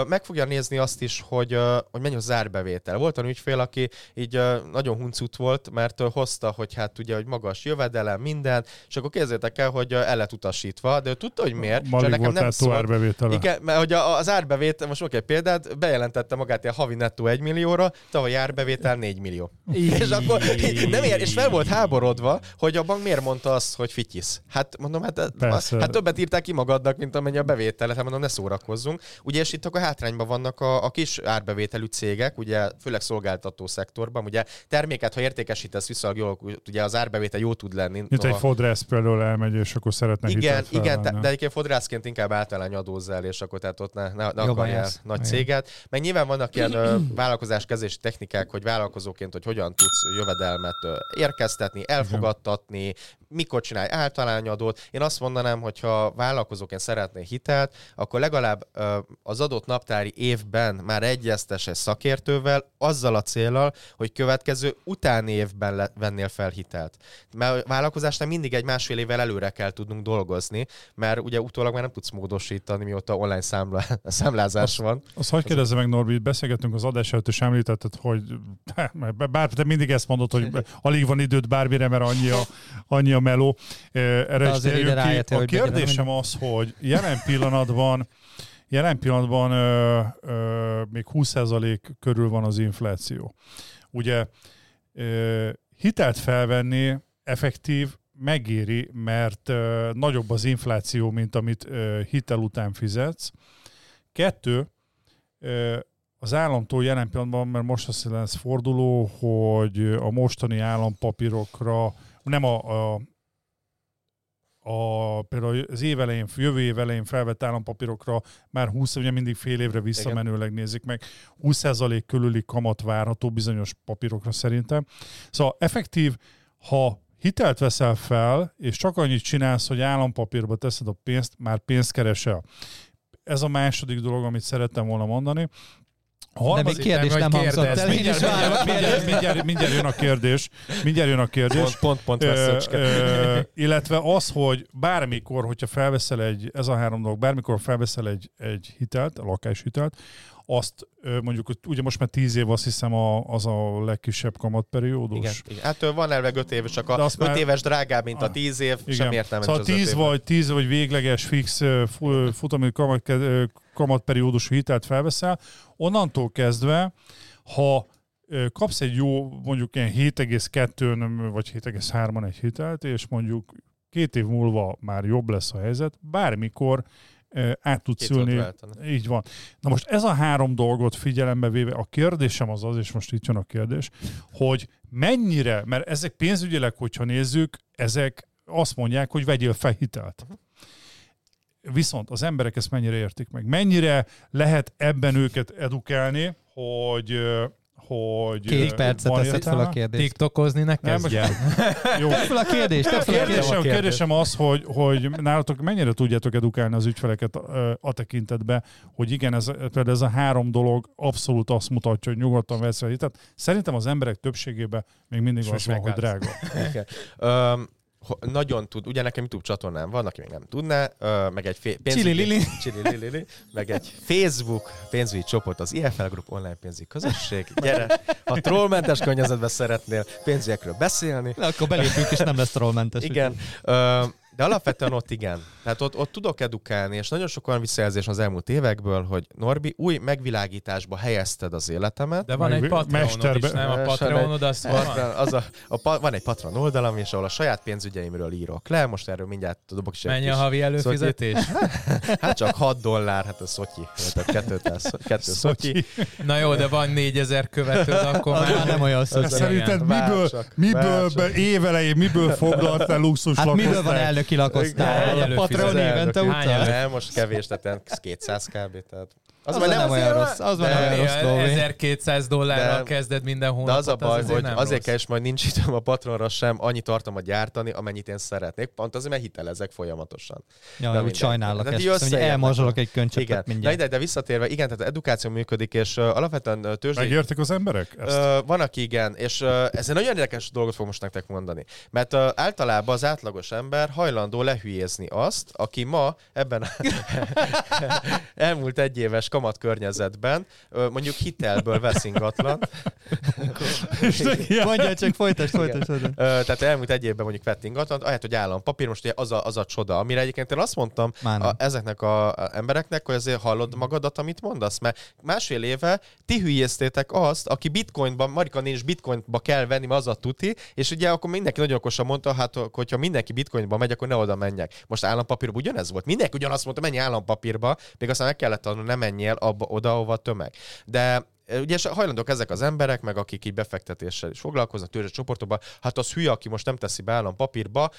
meg fogja nézni azt is, hogy, hogy mennyi a zárbevétel. Volt olyan ügyfél, aki így nagyon huncut volt, mert hozta, hogy hát ugye, hogy magas jövedelem, minden, és akkor képzeljétek el, hogy el lett utasítva, de ő tudta, hogy miért, és Alig nekem volt nem nettó árbevétele. Igen, mert hogy a- az árbevétel, most egy példát, bejelentette magát ilyen havi nettó 1 millióra, tavaly árbevétel 4 millió. és akkor nem ér, és fel volt háborodva, hogy a bank miért mondta azt, hogy fityisz. Hát mondom, hát, Persze. hát többet írták ki magadnak, mint amennyi a bevétel, hát mondom, ne szórakozzunk. Ugye, és itt akkor hátrányban vannak a, a kis árbevételű cégek, ugye főleg szolgáltató szektorban, ugye terméket, ha értékesítesz viszonylag jól, ugye az árbevétel jó tud lenni. Mint egy Noha- fodrász például elmegy, és akkor szeretne igen, igen, de, de egyébként fodrászként inkább általány adózzál, és akkor tehát ott ne, ne, ne akarjál nagy Igen. céget. Meg nyilván vannak ilyen ö, vállalkozáskezdési technikák, hogy vállalkozóként, hogy hogyan tudsz jövedelmet ö, érkeztetni, elfogadtatni, mikor csinálj általányadót. Én azt mondanám, hogy ha vállalkozóként szeretnél hitelt, akkor legalább ö, az adott naptári évben már egyeztes egy szakértővel, azzal a célral, hogy következő utáni évben le, vennél fel hitelt. Mert vállalkozásnál mindig egy másfél évvel előre kell tudnunk dolgozni, mert ugye utólag már nem tudsz módosítani, mióta online számla, számlázás van. Azt hagyd kérdezze meg, Norbi, beszélgettünk az adás előtt, és említetted, hogy bár te mindig ezt mondod, hogy alig van időd bármire, mert annyi a, annyi a meló. Erre is ki. rájöttél, A hogy kérdésem az, hogy jelen pillanatban jelen pillanatban ö, ö, még 20% körül van az infláció. Ugye ö, hitelt felvenni effektív megéri, mert ö, nagyobb az infláció, mint amit ö, hitel után fizetsz. Kettő, ö, az államtól jelen pillanatban, mert most azt ez forduló, hogy a mostani állampapírokra, nem a, a a, például az év elején, jövő év elején felvett állampapírokra már 20, ugye mindig fél évre visszamenőleg nézik meg, 20% körüli kamat várható bizonyos papírokra szerintem. Szóval effektív, ha hitelt veszel fel, és csak annyit csinálsz, hogy állampapírba teszed a pénzt, már pénzt keresel. Ez a második dolog, amit szerettem volna mondani. A De még harmadik- kérdés hogy nem hangzott el, mindjárt, várok. mindjárt, mindjárt, mindjárt jön a kérdés. Mindjárt jön a kérdés. Pont, pont, pont ö, illetve az, hogy bármikor, hogyha felveszel egy, ez a három dolog, bármikor felveszel egy, egy hitelt, a lakáshitelt, azt mondjuk, ugye most már tíz év azt hiszem a, az a legkisebb kamatperiódus. Igen, igen. Hát van elve 5 év, csak a azt 5 már- éves drágább, mint a Ah, 10 év, Igen. sem értelme Szóval nincs az öt 10 évben. vagy 10 vagy végleges fix ö, fu- futami kamat, kamatperiódusú hitelt felveszel, onnantól kezdve, ha kapsz egy jó, mondjuk ilyen 7,2 vagy 7,3-an egy hitelt, és mondjuk két év múlva már jobb lesz a helyzet, bármikor át tudsz ülni. Így van. Na most ez a három dolgot figyelembe véve, a kérdésem az az, és most itt jön a kérdés, hogy mennyire, mert ezek pénzügyileg, hogyha nézzük, ezek azt mondják, hogy vegyél fel hitelt. Viszont az emberek ezt mennyire értik meg? Mennyire lehet ebben őket edukálni, hogy, hogy... Két percet teszed fel a kérdést. TikTokozni ne Nem, kezdjen. Jó, Tedd fel a kérdést, tedd fel a kérdést. Kérdésem, az, hogy, hogy nálatok mennyire tudjátok edukálni az ügyfeleket a tekintetbe, hogy igen, ez, például ez a három dolog abszolút azt mutatja, hogy nyugodtan vesz hitet. Szerintem az emberek többségében még mindig És az van, hogy drága. Igen. Nagyon tud, ugye nekem YouTube csatornám van, aki még nem tudná, meg egy fé- pénzügyi, Csili-lili. Meg egy Facebook pénzügyi csoport, az IFL Group online pénzügyi közösség. Gyere, ha trollmentes környezetben szeretnél pénzügyekről beszélni, Na, akkor belépünk, és nem lesz trollmentes. igen. De alapvetően ott igen. Tehát ott, ott tudok edukálni, és nagyon sok olyan visszajelzés az elmúlt évekből, hogy Norbi, új megvilágításba helyezted az életemet. De van Meg egy Patreonod mesterbe- is, nem? A Patreonod az hol van? Az a, a, pa- van egy Patreon oldalam, és ahol a saját pénzügyeimről írok le, most erről mindjárt dobok is egy Mennyi a havi előfizetés? Hát csak 6 dollár, hát a szotyi. Tehát kettő, tehát kettő szotyi. Na jó, de van 4000 követőd, akkor Az már nem olyan. Az Szerinted miből, miből évelején, miből foglaltál luxus Hát miből van elnöki lakosztály? Patreon évente utal? Nem, most kevés, tehát 200 kb. Tehát az, Az már nem azért olyan rossz, az már de- nem olyan rossz dolog. 1200 dollárral De- kezded minden De hónapot. az a baj, hogy nem azért kell, és majd nincs időm a patronra sem annyi tartalmat gyártani, amennyit én szeretnék. Pont azért, mert hitelezek folyamatosan. Ja, De úgy sajnálok Tehát ezt. mondja, összejönnek. elmorzsolok egy Igen. könycseppet Na mindjárt. ide, de visszatérve, igen, tehát edukció működik, és uh, alapvetően uh, tőzsdei Megértik az emberek ezt? Ö, van, aki igen, és ö, ez egy nagyon érdekes dolgot fog most nektek mondani. Mert ö, általában az átlagos ember hajlandó lehülyézni azt, aki ma ebben a elmúlt egy éves kamat környezetben mondjuk hitelből vesz ingatlan. Mondja csak, folytasd, folytasd. tehát elmúlt egy évben mondjuk vett ingatlan, ahelyett, hogy állampapír, most ugye az a, az a csoda, amire egyébként én azt mondtam nem. a, ezeknek a, a embereknek, hogy azért hallod magadat, amit mondasz, mert másfél éve ti hülyéztétek azt, aki bitcoinban, Marika néni is bitcoinba kell venni, mert az a tuti, és ugye akkor mindenki nagyon okosan mondta, hát hogyha mindenki bitcoinba megy, akkor ne oda menjek. Most állampapírban ugyanez volt. Mindenki ugyanazt mondta, menj állampapírba, még aztán meg kellett adni, ne menjél abba, oda, ahova tömeg. De e, Ugye hajlandók ezek az emberek, meg akik így befektetéssel is foglalkoznak, tőzsde csoportokban, hát az hülye, aki most nem teszi be állampapírba,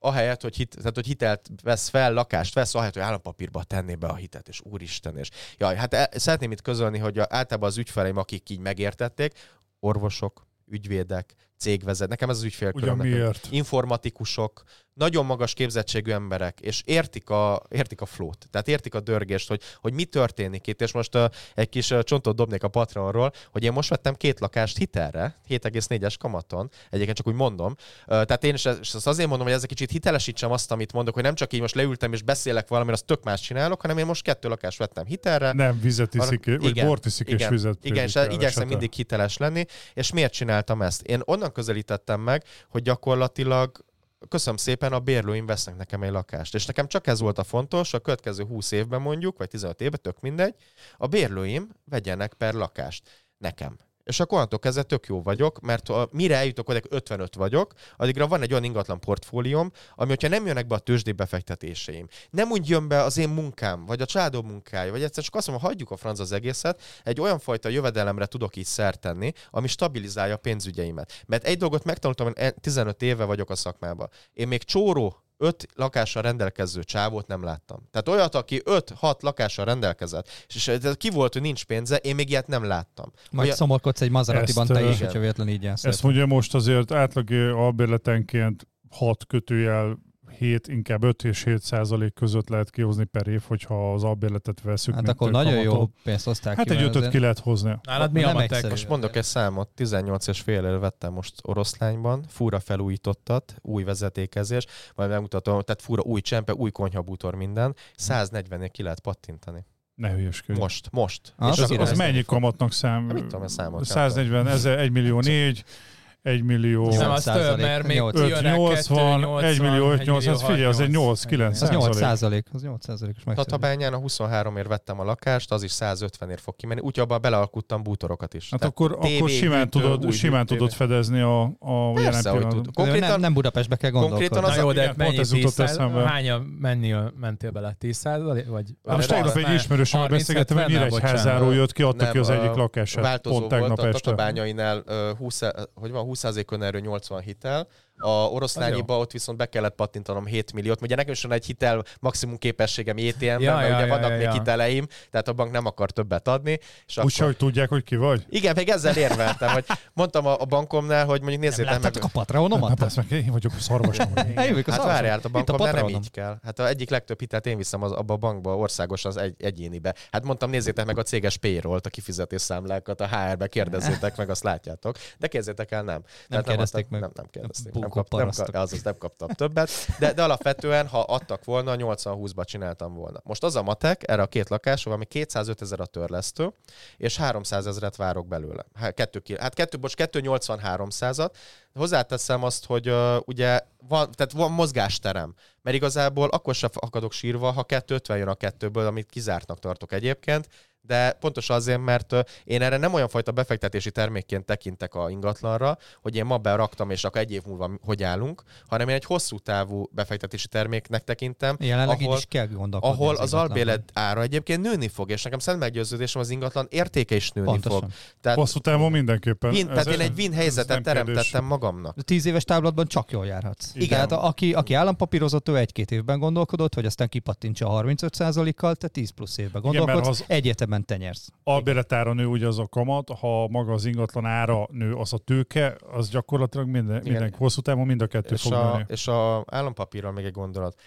ahelyett, hogy, hit, tehát, hogy hitelt vesz fel, lakást vesz, ahelyett, hogy állampapírba tenné be a hitet, és úristen, és jaj, hát el, szeretném itt közölni, hogy általában az ügyfeleim, akik így megértették, orvosok, ügyvédek, cégvezet, nekem ez az ügyfélköröm. Ugyan miért? informatikusok, nagyon magas képzettségű emberek, és értik a, értik a flót, tehát értik a dörgést, hogy, hogy mi történik itt, és most uh, egy kis uh, csontot dobnék a Patreonról, hogy én most vettem két lakást hitelre, 7,4-es kamaton, egyébként csak úgy mondom, uh, tehát én is ezt és azért mondom, hogy ez egy kicsit hitelesítsem azt, amit mondok, hogy nem csak így most leültem és beszélek valamiről, azt tök más csinálok, hanem én most kettő lakást vettem hitelre, Nem, vizet iszik, Arra- vagy igen, bort iszik és igen, vizet igen, és igyekszem esete. mindig hiteles lenni, és miért csináltam ezt? Én onnan közelítettem meg, hogy gyakorlatilag köszönöm szépen, a bérlőim vesznek nekem egy lakást. És nekem csak ez volt a fontos, a következő 20 évben mondjuk, vagy 15 évben, tök mindegy, a bérlőim vegyenek per lakást nekem. És akkor onnantól kezdve tök jó vagyok, mert a, mire eljutok, oda 55 vagyok, addigra van egy olyan ingatlan portfólióm, ami, hogyha nem jönnek be a tőzsdé befektetéseim, nem úgy jön be az én munkám, vagy a családom munkája, vagy egyszer csak azt mondom, hagyjuk a franc az egészet, egy olyan fajta jövedelemre tudok így szert tenni, ami stabilizálja a pénzügyeimet. Mert egy dolgot megtanultam, hogy 15 éve vagyok a szakmában. Én még csóró öt lakással rendelkező csávót nem láttam. Tehát olyat, aki 5-6 lakással rendelkezett, és ez ki volt, hogy nincs pénze, én még ilyet nem láttam. Majd Olyan- szomorkodsz egy Maseratiban Ezt, te is, hogyha véletlen így jársz. Ezt mondja most azért átlag albérletenként 6 kötőjel 7, inkább 5 és 7 százalék között lehet kihozni per év, hogyha az albérletet veszük. Hát akkor nagyon jó kamatot. pénzt hozták Hát ki. egy ötöt azért- ki lehet hozni. Nálad mi a matek? Most mondok egy számot, 18 és fél vettem most oroszlányban, fura felújítottat, új vezetékezés, majd megmutatom, tehát fura új csempe, új konyhabútor minden, 140 ki lehet pattintani. Ne hülyeskedj. Most, most. Az És Az, az mennyi kamatnak szám? Mit tudom, a számot 140 ezer, 1 millió 4, 1 millió Nem, az több, százalék. mert még Nyolc. jön rá 580, 1 millió 580, ez figyelj, az egy 8-9 Az 8 százalék. az 8 százalékos meg. Tatabányán a 23-ért vettem a lakást, az is 150-ért fog kimenni, úgyhogy abban belealkuttam bútorokat is. Hát Tehát akkor, tévé, akkor simán, tudod, simán tudod fedezni a, a jelen Persze, pillanatban. tud. Nem, Konkrétan, nem Budapestbe kell konkrétan gondolkodni. az Na a- jó, de mennyi pont ez jutott 10 eszembe. Hányan menni, mentél bele? 10 százalék? Vagy Hát most tegnap egy már ismerősömmel 30, beszélgettem, hogy 70, Nyíregyházáról jött ki, adta ki az egyik lakását. változó Pont tegnap volt, a. Tatabányainál ö, 20, hogy van 20%-on erről 80 hitel, A oroszlányiba ott viszont be kellett pattintanom 7 milliót. Ugye nekem is van egy hitel maximum képességem ETM-ben, Ja, mert ja, ugye ja, vannak ja, még ja. hiteleim, tehát a bank nem akar többet adni. És Úgy akkor... hogy tudják, hogy ki vagy? Igen, még ezzel érveltem, hogy mondtam a, a bankomnál, hogy mondjuk Nem nézzétek meg, láttátok a Patreonomat? Hát meg én vagyok a szarvas. A Hát várjál, hát a bankomnál nem Patreonom. így kell. Hát a egyik legtöbb hitelt én viszem az, abba a bankba, országos az egy, egyénibe. Hát mondtam, nézzétek meg a céges payroll-t, a kifizetésszámlákat, a HR-be kérdezzétek meg, azt látjátok. De kérdezzétek el, nem. Tehát kérdezték meg. Nem, nem kérdezték. Nem, kap, nem, azaz nem kaptam többet. De, de alapvetően, ha adtak volna, 80-20-ba csináltam volna. Most az a matek, erre a két lakásra, ami 205 ezer a törlesztő, és 300 ezeret várok belőle. Hát kettő, hát kettő, bocs, 283 százat. Hozzáteszem azt, hogy uh, ugye van, tehát van mozgásterem, mert igazából akkor sem akadok sírva, ha 250 jön a kettőből, amit kizártnak tartok egyébként, de pontosan azért, mert én erre nem olyan fajta befektetési termékként tekintek a ingatlanra, hogy én ma beraktam, és akkor egy év múlva hogy állunk, hanem én egy hosszú távú befektetési terméknek tekintem, Jelenleg így ahol- is kell gondolkodni. ahol az ingatlanban. albélet ára egyébként nőni fog, és nekem szent meggyőződésem az ingatlan értéke is nőni Pontosan. fog. Tehát, Hosszú távon mindenképpen. win, tehát Ez- én egy win helyzetet nem kérdés. teremtettem magamnak. A tíz éves távlatban csak jól járhatsz. Igen. Tehát aki, aki állampapírozott, ő egy-két évben gondolkodott, hogy aztán kipattintsa a 35%-kal, te 10 plusz évben Igen, gondolkodsz, az- egy értelemben te nyersz. albéletára nő ugye az a kamat, ha maga az ingatlan ára nő, az a tőke, az gyakorlatilag minden, minden hosszú távon mind a kettő És fog a, nőni. és a állampapírral még egy gondolat.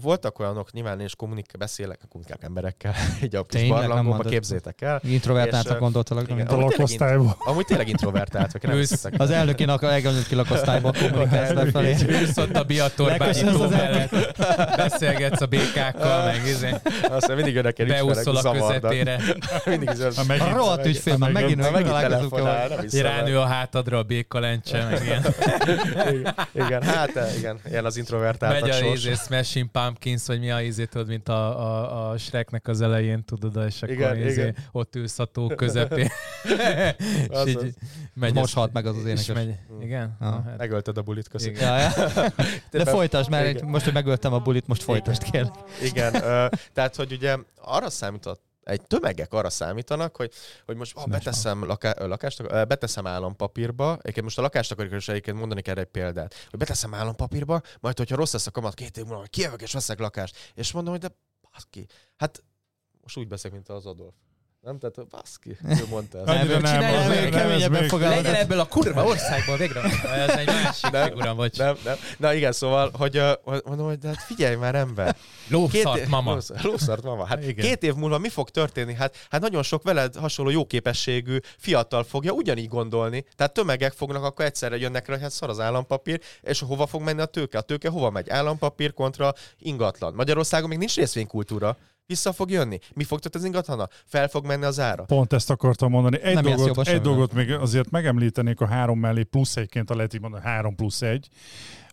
Voltak olyanok, nyilván én is kommunik, beszélek, kommunikálok emberekkel, így a kis nem barlangomba képzétek el. Introvertáltak gondoltalak. mint a Amúgy tényleg lakosztályban. Amúgy tényleg introvertált, vagy nem Ősz. hiszitek. Az elnöki, lak- elnöki lakosztályban kommunikálsz lefelé. Ott a biatorbányi tó mellett, beszélgetsz a békákkal, meg izé, Aztán mindig jönnek el beúszol a közepére, Mindig az- A rohadt ügyfél, már megint Ha megint találkozunk telefonál, vele. nem hiszem el. ránő a hátadra a békalencse, meg ilyen. igen, igen, hát igen, ilyen az introvertáltak Megy a sors. Smashing Pumpkins, vagy mi a izé, tudod, mint a, a, a Shreknek az elején, tudod, és akkor Igen, izé, igen. ott ülsz a tó közepén. és Az így az. megy Most halt meg az az énekes. megy. Igen? Ah. Hát. Megölted a bulit, köszönöm. Ja, ja. De folytasd, mert Igen. most, hogy megöltem a bulit, most folytasd kell. Igen, ö, tehát, hogy ugye arra számított, egy tömegek arra számítanak, hogy, hogy most ah, beteszem laká, lakást, beteszem állampapírba, egyébként most a lakást akarok is egyébként mondani kell egy példát, hogy beteszem állampapírba, majd hogyha rossz lesz a kamat két év múlva, kijövök és veszek lakást, és mondom, hogy de baszki, hát most úgy beszélek, mint az Adolf. Nem? Tehát baszki, ő mondta ezt. Nem, az- meg, nem, ez keményebben még- fogalmaz. Legyen ebből a kurva országból végre. Ez egy másik Nem, figura, vagy Nem, nem. Na igen, szóval, hogy hogy mondom, hogy de hát figyelj már ember. lószart év- mama. Lószart, mama. Hát Igen. két év múlva mi fog történni? Hát, hát nagyon sok veled hasonló jó képességű fiatal fogja ugyanígy gondolni. Tehát tömegek fognak, akkor egyszerre jönnek rá, hogy hát szar az állampapír, és hova fog menni a tőke? A tőke hova megy? Állampapír kontra ingatlan. Magyarországon még nincs részvénykultúra. Vissza fog jönni. Mi fog az ingatlana? Fel fog menni az ára. Pont ezt akartam mondani. Egy, Nem dolgot, egy dolgot még azért megemlítenék a három mellé, plusz egyként, ha lehet így mondani, három plusz egy.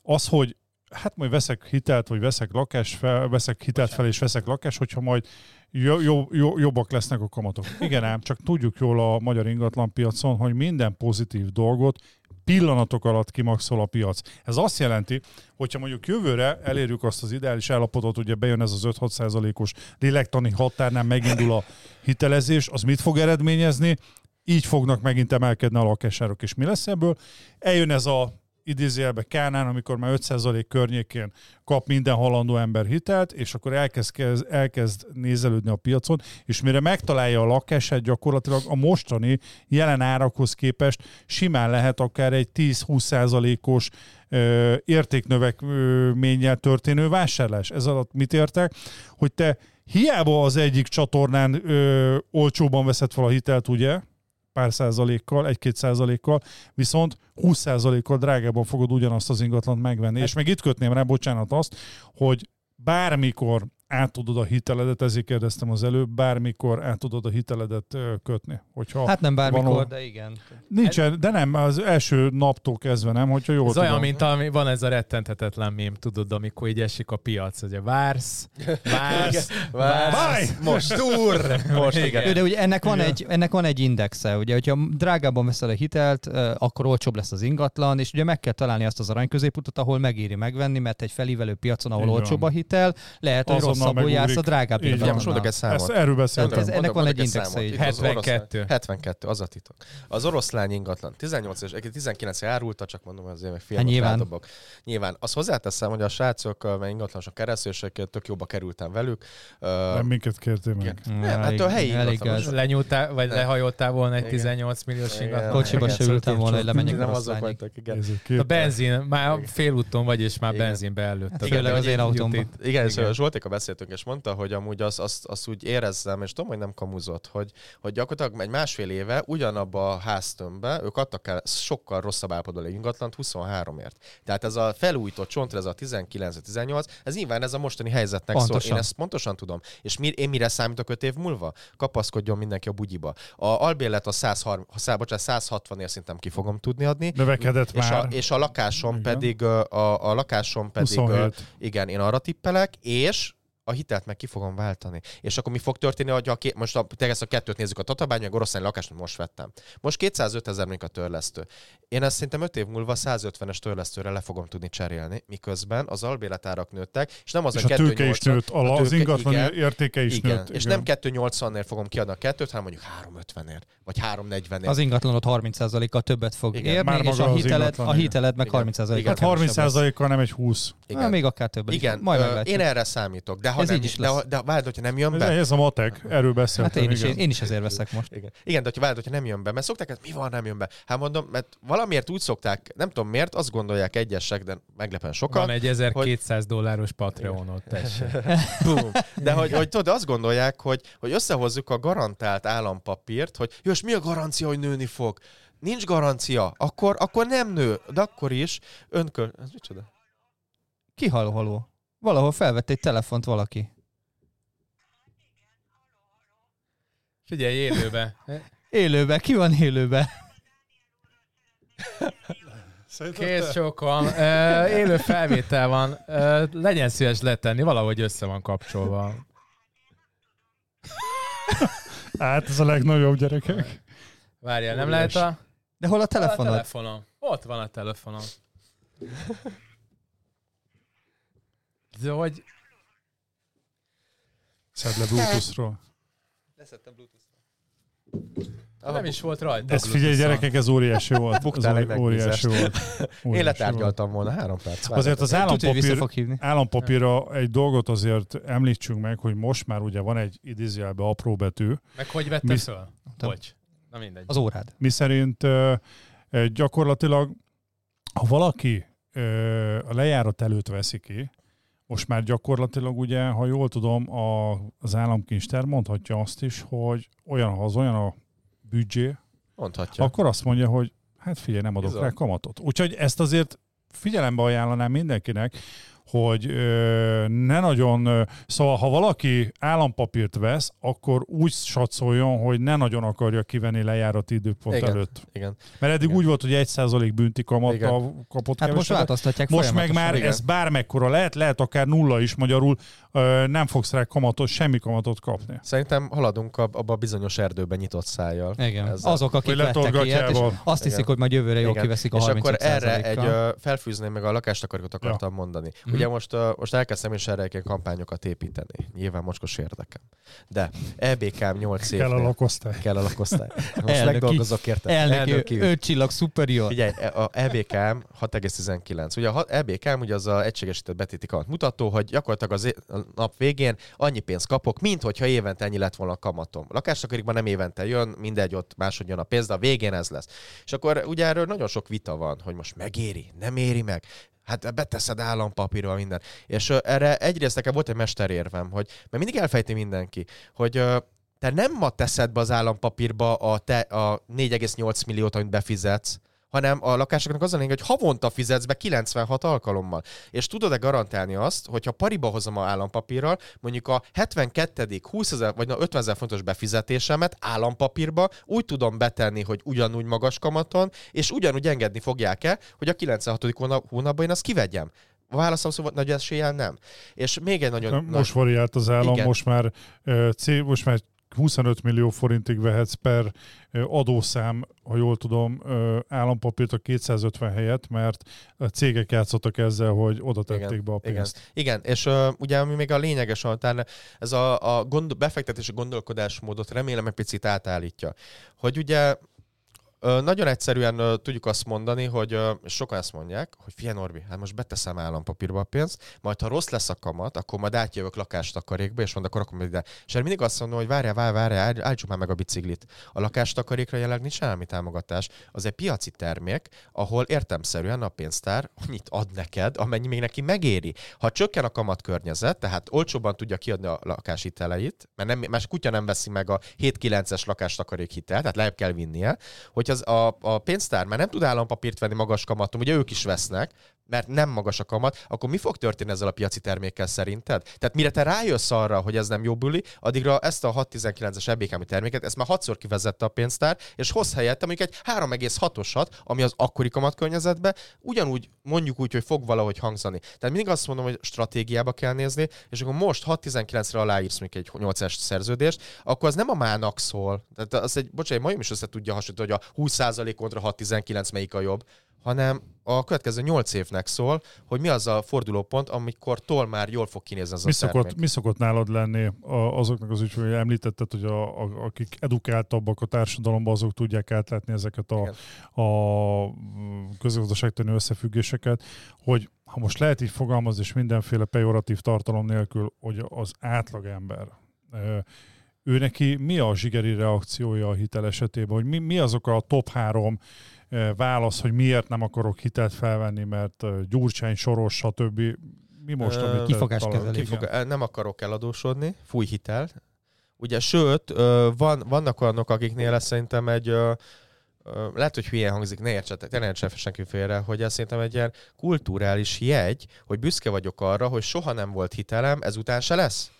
Az, hogy hát majd veszek hitelt, vagy veszek lakást fel, veszek hitelt fel, és veszek lakást, hogyha majd jó, jó, jó, jobbak lesznek a kamatok. Igen ám, csak tudjuk jól a magyar ingatlanpiacon, hogy minden pozitív dolgot pillanatok alatt kimaxol a piac. Ez azt jelenti, hogyha mondjuk jövőre elérjük azt az ideális állapotot, ugye bejön ez az 5-6 százalékos lélektani határnál megindul a hitelezés, az mit fog eredményezni? Így fognak megint emelkedni a lakásárok. És mi lesz ebből? Eljön ez a idézőjelbe Kánán, amikor már 5% környékén kap minden halandó ember hitelt, és akkor elkezd, kezd, elkezd nézelődni a piacon, és mire megtalálja a lakását, gyakorlatilag a mostani jelen árakhoz képest simán lehet akár egy 10-20%-os ö, értéknövekménnyel történő vásárlás. Ez alatt mit értek? Hogy te hiába az egyik csatornán ö, olcsóban veszed fel a hitelt, ugye? pár százalékkal, egy-két százalékkal, viszont 20 százalékkal drágában fogod ugyanazt az ingatlant megvenni. És még itt kötném rá, bocsánat, azt, hogy bármikor át tudod a hiteledet, ezért kérdeztem az előbb, bármikor át tudod a hiteledet kötni. Hogyha Hát nem bármikor, Valahol. de igen. nincsen, de nem, az első naptól kezdve nem, hogyha jól Ez tudom. olyan, mint ami, van ez a rettenthetetlen mém, tudod, amikor így esik a piac, hogy vársz, vársz, Vársz. Most túr! Most igen. Jó, de ugye ennek van, Igen. egy, ennek van egy indexe, ugye, hogyha drágában veszel a hitelt, akkor olcsóbb lesz az ingatlan, és ugye meg kell találni azt az aranyközéputat, ahol megéri megvenni, mert egy felívelő piacon, ahol van. olcsóbb a hitel, lehet, hogy Szabó Jász a drágább Így van. Most mondok egy számot. Ezt erről beszéltem. ez- ennek van egy indexe így. Itt az oroszlány- 72. 72, az a titok. Az oroszlány ingatlan 18 és 19 árulta, csak mondom, azért meg Hát filmet nyilván. rádobok. Nyilván. Azt hozzáteszem, hogy a srácok, mert ingatlanosok keresztülsek, tök jóba kerültem velük. Nem minket kértél meg. Nem, hát a helyi elég ingatlanos. gáz. Lenyúltál, vagy lehajoltál volna egy Igen. 18 milliós ingatlan. Kocsiba se ültem volna, hogy lemenjek Nem azok voltak, igen. A benzin, már félúton vagy, és már benzinbe előtt. Hát főleg az én autómban. Igen, és Igen. Zsoltéka beszéltünk, és mondta, hogy amúgy azt, azt, azt úgy érezzem, és tudom, hogy nem kamuzott, hogy, hogy gyakorlatilag egy másfél éve ugyanabba a háztömbbe ők adtak el sokkal rosszabb állapotban egy ingatlant 23-ért. Tehát ez a felújított csontra, ez a 19-18, ez nyilván ez a mostani helyzetnek szól. Én ezt pontosan tudom. És mi, én mire számítok 5 év múlva? Kapaszkodjon mindenki a bugyiba. A albérlet a 130, ha szá- bocsánat, 160 ért szerintem ki fogom tudni adni. Növekedett És a, már. és a lakásom Igen. pedig, a, a lakásom pedig, ö, 27. igen, én arra tippelek, és a hitelt meg ki fogom váltani. És akkor mi fog történni, hogy a ké... most a, ezt a kettőt nézzük, a tatabánya, a goroszlány lakást most vettem. Most 205 ezer a törlesztő. Én ezt szerintem 5 év múlva 150-es törlesztőre le fogom tudni cserélni, miközben az albéletárak nőttek, és nem az És a a tőke is 280 nőtt, a- a az tőke- ingatlan igen. értéke is igen, nőtt. és nem 280-ért fogom kiadni a kettőt, hanem mondjuk 350-ért, vagy 340-ért. Az ingatlanod 30%-kal többet fog Igen, érni, már és a hiteled, a igen. hiteled meg Igen. 30%-kal Igen. Hát kevesebb lesz. 30%-kal nem egy 20. Ah, még akár több igen, is. Majd ö, én erre számítok, de ha Ez nem, így is de, lesz. de várj, hogyha nem jön Ez, be, ez a matek, erről beszéltem. Hát én is, igen. én, én is ezért veszek most. Igen. Igen, de hogyha várod, hogyha nem jön be, mert szokták, hogy mi van, nem jön be. Hát mondom, mert valamiért úgy szokták, nem tudom miért, azt gondolják egyesek, de meglepen sokan. Van egy 1200 dolláros Patreonot, tessék. Boom. De hogy, hogy tudod, azt gondolják, hogy, hogy összehozzuk a garantált állampapírt, hogy jó, és mi a garancia, hogy nőni fog? Nincs garancia, akkor, akkor nem nő, de akkor is önkör... Ez micsoda? Ki haló, haló? Valahol felvett egy telefont valaki. Figyelj, élőbe. Élőbe, ki van élőbe? Kész sok van. Ö, élő felvétel van. Ö, legyen szíves letenni, valahogy össze van kapcsolva. Hát ez a legnagyobb gyerekek. Várjál, nem lehet a... De hol a A telefonod? telefonom. Ott van a telefonom. De hogy... Szedd le Bluetooth-ról. Leszettem Bluetooth. Nem is volt rajta. Ez figyelj gyerekek, ez óriási volt. Buktál egy óriási volt. Én letárgyaltam volna három perc. Azért az hogy állampapír, állampapírra egy dolgot azért említsünk meg, hogy most már ugye van egy idézőjelbe apró betű, Meg hogy vette Mi- föl? Bocs. Na mindegy. Az órád. mi szerint gyakorlatilag, ha valaki a lejárat előtt veszi ki, most már gyakorlatilag ugye, ha jól tudom, a, az államkincster mondhatja azt is, hogy olyan, ha az olyan a büdzsé, Mondhatja. akkor azt mondja, hogy hát figyelj, nem adok Bizony. rá kamatot. Úgyhogy ezt azért figyelembe ajánlanám mindenkinek, hogy ö, ne nagyon, ö, szóval ha valaki állampapírt vesz, akkor úgy satszoljon, hogy ne nagyon akarja kivenni lejárati időpont Igen. előtt. Igen. Mert eddig Igen. úgy volt, hogy 1% bünti kamattal kapott Hát most kevesebbet. változtatják Most meg már igen. ez bármekkora lehet, lehet akár nulla is magyarul, nem fogsz rá kamatot, semmi kamatot kapni. Szerintem haladunk ab- abba a bizonyos erdőben nyitott szájjal. Igen. Ezzel. Azok, akik vettek ilyet, és azt hiszik, Igen. hogy majd jövőre jól Igen. kiveszik a és 35 akkor erre egy ö, felfűzném meg a lakástakarót akartam mondani. Mhm. Ugye most, ö, most elkezdtem is erre ilyen kampányokat építeni. Nyilván mocskos érdekem. De EBKM 8 Kell a lakosztály. kell a lakosztály. Most Elnöki- megdolgozok érte. Elnöki öt csillag superior. Figyelj, e- a EBKM 6,19. Ugye a EBKM ugye az a egységesített betéti kamat mutató, hogy gyakorlatilag az é- nap végén annyi pénzt kapok, mint hogyha évente ennyi lett volna a kamatom. A lakástakarékban nem évente jön, mindegy, ott máshogy jön a pénz, de a végén ez lesz. És akkor ugye erről nagyon sok vita van, hogy most megéri, nem éri meg. Hát beteszed állampapírral minden. És erre egyrészt nekem volt egy mesterérvem, hogy mert mindig elfejti mindenki, hogy te nem ma teszed be az állampapírba a, te, a 4,8 milliót, amit befizetsz, hanem a lakásoknak az a lényeg, hogy havonta fizetsz be 96 alkalommal. És tudod-e garantálni azt, hogyha pariba hozom a állampapírral, mondjuk a 72. 20 ezer vagy na 50 ezer fontos befizetésemet állampapírba úgy tudom betenni, hogy ugyanúgy magas kamaton, és ugyanúgy engedni fogják-e, hogy a 96. hónap, hónapban én azt kivegyem. Válaszom szóval nagy eséllyel nem. És még egy nagyon... Most variált az állam, Igen. most már, cég, most már 25 millió forintig vehetsz per adószám, ha jól tudom, állampapírt a 250 helyett, mert a cégek játszottak ezzel, hogy oda tették Igen, be a igen. pénzt. Igen, és uh, ugye ami még a lényeges, talán ez a, a gond, befektetési gondolkodásmódot remélem egy picit átállítja. Hogy ugye nagyon egyszerűen tudjuk azt mondani, hogy sokan ezt mondják, hogy figyelj Norbi, hát most beteszem állampapírba a pénzt, majd ha rossz lesz a kamat, akkor majd átjövök lakástakarékba, és mondok, akkor rakom ide. És erre mindig azt mondom, hogy várjál, várjál, várjál, áll- állítsuk már meg a biciklit. A lakástakarékra jelenleg nincs állami támogatás. Az egy piaci termék, ahol értemszerűen a pénztár annyit ad neked, amennyi még neki megéri. Ha csökken a kamat környezet, tehát olcsóbban tudja kiadni a lakáshiteleit, mert nem, más kutya nem veszi meg a 7-9-es lakástakarék hitelt, tehát lejjebb kell vinnie, hogy az a, a pénztár már nem tud állampapírt venni magas kamaton, ugye ők is vesznek, mert nem magas a kamat, akkor mi fog történni ezzel a piaci termékkel szerinted? Tehát mire te rájössz arra, hogy ez nem jó buli, addigra ezt a 619-es ebbékámi terméket, ezt már hatszor kivezette a pénztár, és hoz helyette mondjuk egy 3,6-osat, ami az akkori kamatkörnyezetben ugyanúgy mondjuk úgy, hogy fog valahogy hangzani. Tehát mindig azt mondom, hogy stratégiába kell nézni, és akkor most 619-re aláírsz mondjuk egy 8-es szerződést, akkor az nem a mának szól. Tehát az egy, bocsánat, majom is össze tudja hasonlítani, hogy a 20% kontra 619 melyik a jobb, hanem a következő 8 évnek szól, hogy mi az a fordulópont, amikor már jól fog kinézni az Mi a termék. szokott, mi szokott nálad lenni azoknak az ügyfélek, említetted, hogy a, a, akik edukáltabbak a társadalomban, azok tudják átlátni ezeket a, Igen. a közgazdaságtani összefüggéseket, hogy ha most lehet így fogalmazni, és mindenféle pejoratív tartalom nélkül, hogy az átlagember, ö, ő neki mi a zsigeri reakciója a hitel esetében, hogy mi, mi azok a top három válasz, hogy miért nem akarok hitelt felvenni, mert Gyurcsány, Soros, stb. Mi most, Ö, amit Kifogáskezelés. talál- Kifog, nem akarok eladósodni, fúj hitel. Ugye, sőt, van, vannak olyanok, akiknél ez szerintem egy, lehet, hogy hülyén hangzik, ne értsetek, ne értsen senki félre, hogy ez szerintem egy ilyen kulturális jegy, hogy büszke vagyok arra, hogy soha nem volt hitelem, ezután se lesz.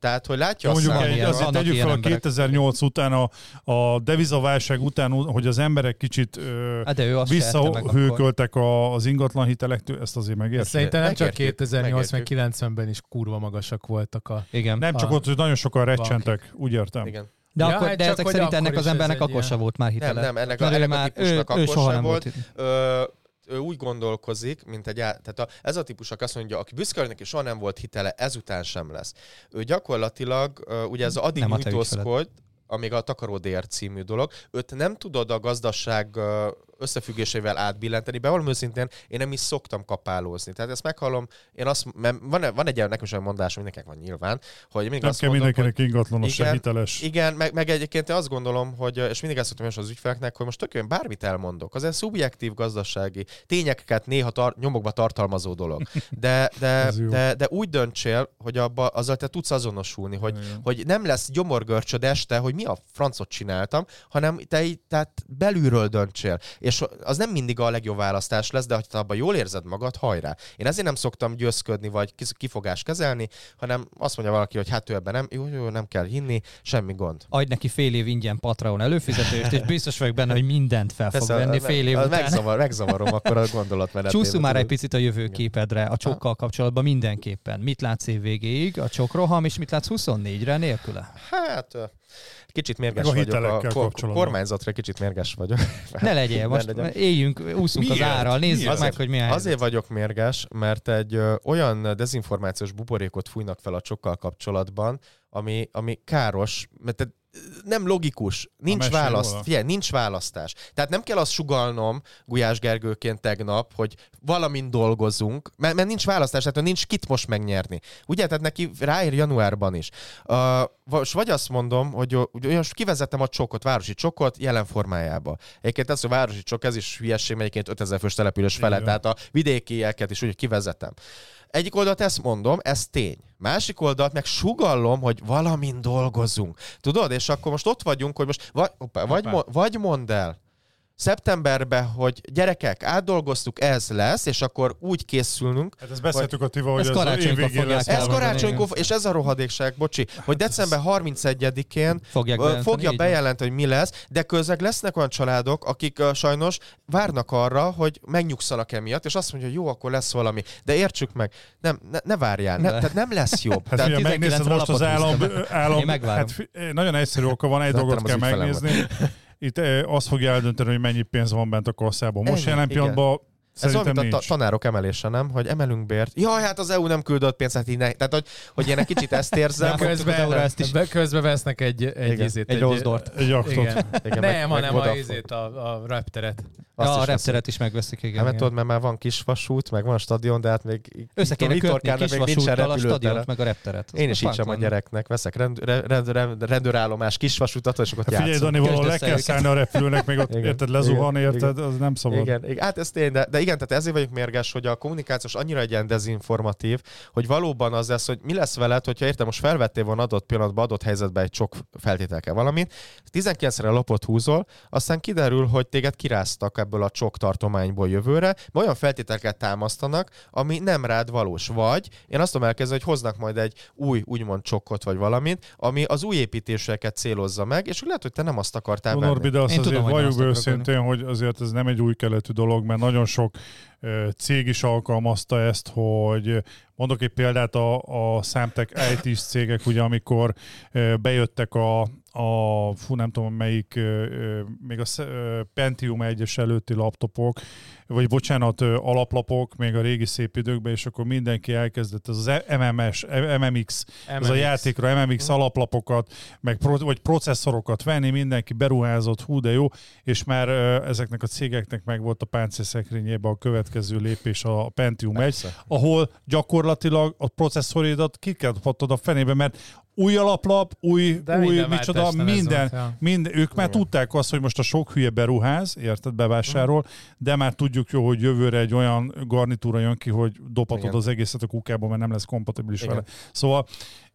Tehát, hogy látja Ja, a mondjuk Van egy, azért tegyük fel a emberek. 2008 után, a, a devizaválság után, hogy az emberek kicsit ö, Hát de ő visszahőköltek a- az ingatlan hitelektől, ezt azért megértjük. Szerintem nem csak Megértjük, 2008 meg megértjük. 90-ben is kurva magasak voltak a... Igen. Nem csak a- ott, hogy nagyon sokan recsentek, úgy értem. Igen. De, Ja, akkor, hát de ezek szerint ennek az embernek akkor ilyen- se volt már Nem, hitele. nem, ennek a, ennek a már, ő, akkor soha sem nem volt. volt. Ö, ő úgy gondolkozik, mint egy át, tehát a, ez a típus, aki azt mondja, aki büszke, neki soha nem volt hitele, ezután sem lesz. Ő gyakorlatilag, ugye ez addig Nem a te nyújtózkod, amíg a Takaró DR című dolog, őt nem tudod a gazdaság összefüggésével átbillenteni. Bevallom őszintén, én nem is szoktam kapálózni. Tehát ezt meghallom, én azt, mert van, van egy nekem is olyan mondás, mindenkinek van nyilván, hogy mindig Nem azt kell mondom, mindenkinek ingatlanos, se Igen, hiteles. igen, meg, meg egyébként én azt gondolom, hogy, és mindig ezt szoktam is az ügyfeleknek, hogy most tökéletesen bármit elmondok. Az egy szubjektív gazdasági tényeket néha tar- nyomokba tartalmazó dolog. De, de, de, de úgy döntsél, hogy abba, azzal te tudsz azonosulni, hogy, Igen. hogy nem lesz gyomorgörcsöd este, hogy mi a francot csináltam, hanem te így, tehát belülről döntsél. És az nem mindig a legjobb választás lesz, de ha abban jól érzed magad, hajrá. Én ezért nem szoktam győzködni, vagy kifogást kezelni, hanem azt mondja valaki, hogy hát ő ebben nem, jó, jó, nem kell hinni, semmi gond. Adj neki fél év ingyen Patreon előfizetést, és biztos vagyok benne, hogy mindent fel fog Persze, venni fél év az után. Megzavar, megzavarom akkor a gondolatmenet. Csúszunk már egy picit a jövőképedre, a csokkal kapcsolatban mindenképpen. Mit látsz év végéig, a csokroham, és mit látsz 24-re nélküle? Hát, kicsit mérges a vagyok. A hitelekkel ko- kapcsolatban. kormányzatra kicsit mérges vagyok. Ne legyél, most legyen. éljünk, úszunk az Miért? árral, nézzük Miért? meg, hogy mi a helyzet. Azért vagyok mérges, mert egy ö, olyan dezinformációs buborékot fújnak fel a csokkal kapcsolatban, ami, ami káros, mert nem logikus, nincs választ, figyelj, nincs választás. Tehát nem kell azt sugalnom Gulyás Gergőként tegnap, hogy valamin dolgozunk, mert, mert nincs választás, tehát nincs kit most megnyerni. Ugye, tehát neki ráér januárban is. Uh, vagy- vagy azt mondom, hogy most kivezettem a csokot, városi csokot jelen formájába. Egyébként ez a városi csok, ez is hülyeség, mert egyébként 5000 fős település felett, van. tehát a vidékieket is úgy kivezetem. Egyik oldalt ezt mondom, ez tény. Másik oldalt meg sugallom, hogy valamin dolgozunk. Tudod? És akkor most ott vagyunk, hogy most vagy, hoppá, vagy, vagy mondd el, szeptemberben, hogy gyerekek, átdolgoztuk, ez lesz, és akkor úgy készülünk, Hát ezt beszéltük a Tiva, hogy ez az év karácsonykor végén fogják lesz. ez karácsonykor, és ez a rohadékság, bocsi, hogy december 31-én Fogják Ö, bejelenteni, fogja bejelenteni, hogy mi lesz, de közleg lesznek olyan családok, akik uh, sajnos várnak arra, hogy megnyugszanak emiatt, és azt mondja, hogy jó, akkor lesz valami. De értsük meg, nem, ne, ne várjál, ne, tehát nem lesz jobb. Hát tehát, ugye megnézed 19-re most az állam, állam hát nagyon egyszerű oka van, egy dolgot kell megnézni. Itt azt fogja eldönteni, hogy mennyi pénz van bent a kasszában. Most Ennyi, jelen igen. Pillanatban ez olyan, szerintem mint a ta- tanárok emelése, nem? Hogy emelünk bért. Jaj, hát az EU nem küldött pénzt, hát így ne. Tehát, hogy, hogy én egy kicsit ezt érzem. Ráfogtuk az euró ezt is. Közben, közben vesznek egy, egy, Igen. izét, Egy rose dort. Egy aktot. Igen. Igen, Nem, meg- hanem meg a, izét, a, a repteret. Azt Ja, a repteret is megveszik, igen. Hát, mert tudod, mert már van kisvasút, meg van stadion, de hát még Össze kéne kötni kisvasúttal a stadiont, meg a repteret. Én is így sem a gyereknek veszek rend, rend, rend, rendőrállomás kisvasutat, és akkor ott Hát Figyelj. Dani, valahol le kell szállni a repülőnek, még ott érted, lezuhan, érted, az nem szabad. Igen, hát ez tény, de, de igen, tehát ezért vagyok mérges, hogy a kommunikációs annyira egy ilyen dezinformatív, hogy valóban az lesz, hogy mi lesz veled, hogyha értem, most felvettél volna adott pillanatban, adott helyzetben egy sok feltételkel valamit, 19-re lapot húzol, aztán kiderül, hogy téged kiráztak ebből a csok tartományból jövőre, olyan feltételeket támasztanak, ami nem rád valós. Vagy én azt tudom elkezdeni, hogy hoznak majd egy új, úgymond csokkot vagy valamit, ami az új építéseket célozza meg, és lehet, hogy te nem azt akartál. Norbi, de azt Én azért tudom, hogy valljuk őszintén, hogy azért ez nem egy új keletű dolog, mert nagyon sok cég is alkalmazta ezt, hogy mondok egy példát, a, a számtek IT-s cégek, ugye amikor bejöttek a, a fú, nem tudom melyik, ö, még a Pentium 1-es előtti laptopok, vagy bocsánat, alaplapok, még a régi szép időkben, és akkor mindenki elkezdett, ez az MMS, MMX, ez a játékra MMX alaplapokat, meg pro, vagy processzorokat venni, mindenki beruházott, hú de jó, és már ö, ezeknek a cégeknek meg volt a páncélszekrényében a következő lépés a Pentium 1, Persze. ahol gyakorlatilag a processzoridat kikaphatod a fenébe, mert új alaplap, új, De új minden micsoda, minden, volt, ja. minden, ők már tudták azt, hogy most a sok hülye beruház, érted, bevásárol, de már tudjuk jó, hogy jövőre egy olyan garnitúra jön ki, hogy dobhatod Igen. az egészet a kukába, mert nem lesz kompatibilis Igen. vele. Szóval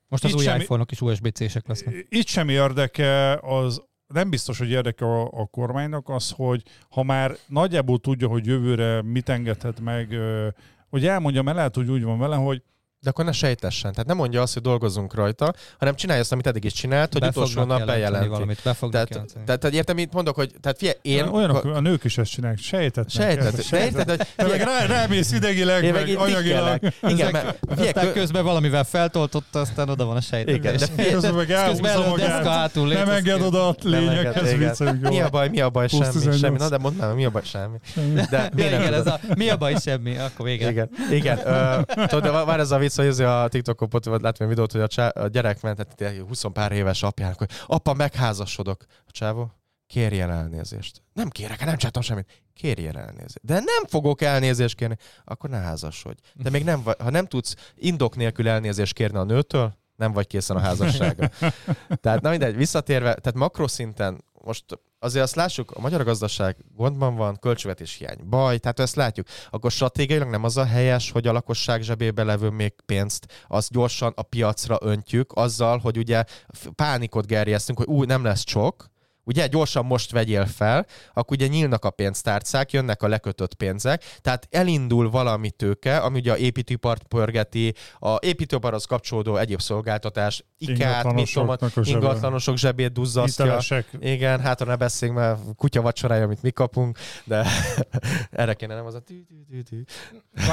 Most az új semmi- iPhone-ok is USB-C-sek lesznek. itt sem érdeke az, nem biztos, hogy érdeke a, a kormánynak az, hogy ha már nagyjából tudja, hogy jövőre mit engedhet meg, hogy elmondja, mert lehet, hogy úgy van vele, hogy De akkor ne sejtessen. Tehát nem mondja azt, hogy dolgozunk rajta, hanem csinálja azt, amit eddig is csinált, hogy Be utolsó nap bejelenti. Valamit, be Tehát, jelenteni. tehát, tehát értem, mit mondok, hogy tehát figyelj, én... olyanok, a nők is ezt csinálják, sejtetnek. De érted, hogy Te meg rá, rámész idegileg, én meg, meg itt anyagilag. Igen, mert figyelj, Aztán kö- közben valamivel feltoltotta, aztán oda van a sejtetés. Igen, de figyelj, Közben meg hátul Nem enged oda a lényekhez igen. viccelünk mi a baj, mi a baj, semmi, 18. semmi. Na de mondd már, mi a baj, semmi. De mi a baj, semmi, akkor vége. Igen, tudod, vár ez a vicc, hogy ez a TikTokon vagy láttam egy videót, hogy a, csá, a gyerek ment, tehát 20 pár éves apjának, hogy apa, megházasodok. A csávó, kérjen elnézést. Nem kérek, nem csináltam semmit. Kérjen elnézést. De nem fogok elnézést kérni. Akkor ne házasodj. De még nem ha nem tudsz indok nélkül elnézést kérni a nőtől, nem vagy készen a házasságra. tehát na mindegy, visszatérve, tehát makroszinten most azért azt lássuk, a magyar gazdaság gondban van, költségvetés hiány, baj, tehát ezt látjuk. Akkor stratégiailag nem az a helyes, hogy a lakosság zsebébe levő még pénzt, azt gyorsan a piacra öntjük, azzal, hogy ugye pánikot gerjesztünk, hogy új, nem lesz csok, ugye gyorsan most vegyél fel, akkor ugye nyílnak a pénztárcák, jönnek a lekötött pénzek, tehát elindul valami tőke, ami ugye a építőipart pörgeti, a építőiparhoz kapcsolódó egyéb szolgáltatás, ikát, mit tudom, Ingatlanosoknak a zsebe. ingatlanosok zsebét duzzasztja. Hitelesek. Igen, hát ha ne beszéljünk, mert kutya vacsorája, amit mi kapunk, de erre kéne nem az a tű, tű, tű,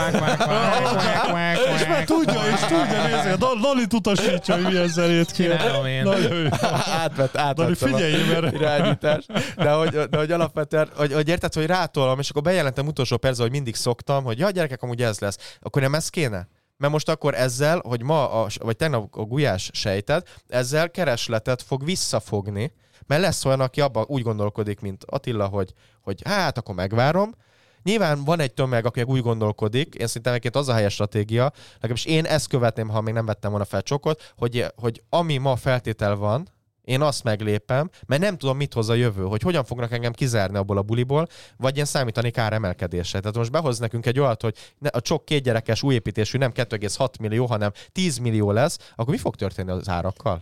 És már tudja, és tudja, nézni, a Dalit utasítsa, hogy milyen zenét kér. Nagyon jó. Átvett, Dali, átvett. figyelj, mert irányítás. De hogy, de hogy alapvetően, hogy, hogy érted, hogy rátolom, és akkor bejelentem utolsó percben, hogy mindig szoktam, hogy ja, gyerekek, amúgy ez lesz. Akkor nem ez kéne? Mert most akkor ezzel, hogy ma, a, vagy tegnap a gulyás sejted, ezzel keresletet fog visszafogni, mert lesz olyan, aki abban úgy gondolkodik, mint Attila, hogy, hogy hát akkor megvárom, Nyilván van egy tömeg, aki úgy gondolkodik, én szerintem egyébként az a helyes stratégia, legalábbis én ezt követném, ha még nem vettem volna fel csokot, hogy, hogy ami ma feltétel van, én azt meglépem, mert nem tudom, mit hoz a jövő, hogy hogyan fognak engem kizárni abból a buliból, vagy én számítani kár emelkedésre. Tehát most behoz nekünk egy olyat, hogy ne, a csok kétgyerekes újépítésű nem 2,6 millió, hanem 10 millió lesz, akkor mi fog történni az árakkal?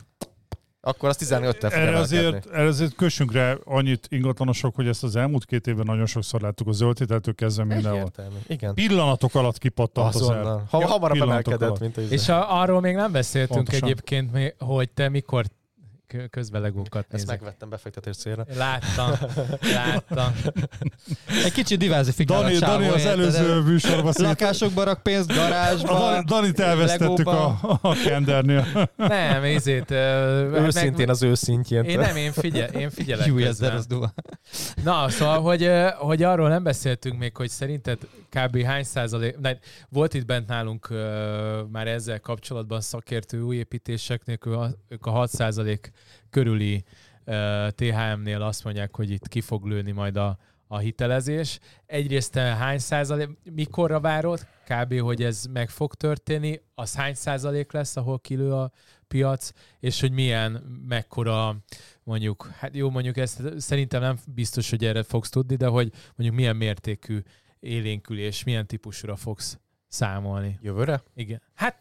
akkor az 15-tel fog Erre azért, erre azért kössünk rá annyit ingatlanosok, hogy ezt az elmúlt két évben nagyon sokszor láttuk a zöldhiteltől kezdve mindenhol. Igen. Pillanatok alatt kipattant az el. Ha, hamarabb Pillanatok emelkedett, alatt. mint a És a, arról még nem beszéltünk Pontosan. egyébként, hogy te mikor kö- közbelegókat Ezt nézek. megvettem befektetés célra. Láttam, láttam. Egy kicsit diversifikál Dani, a Dani az előző műsorban szét... Lakásokba rak pénzt, A garázsba, Dani- Danit elvesztettük a, Legóba. a kendernél. Nem, ezért... Őszintén az őszintjén. Én nem, én, figyel, én figyelek közben. Az durva. Na, szóval, hogy, hogy arról nem beszéltünk még, hogy szerinted kb. hány százalék, ne, volt itt bent nálunk ö, már ezzel kapcsolatban szakértő új építéseknél, ők a, ők a 6 százalék körüli ö, THM-nél azt mondják, hogy itt ki fog lőni majd a, a hitelezés. Egyrészt te hány százalék, mikorra várod kb. hogy ez meg fog történni, az hány százalék lesz, ahol kilő a piac, és hogy milyen, mekkora mondjuk, hát jó, mondjuk ezt szerintem nem biztos, hogy erre fogsz tudni, de hogy mondjuk milyen mértékű élénkülés, milyen típusúra fogsz számolni. Jövőre? Igen. Hát,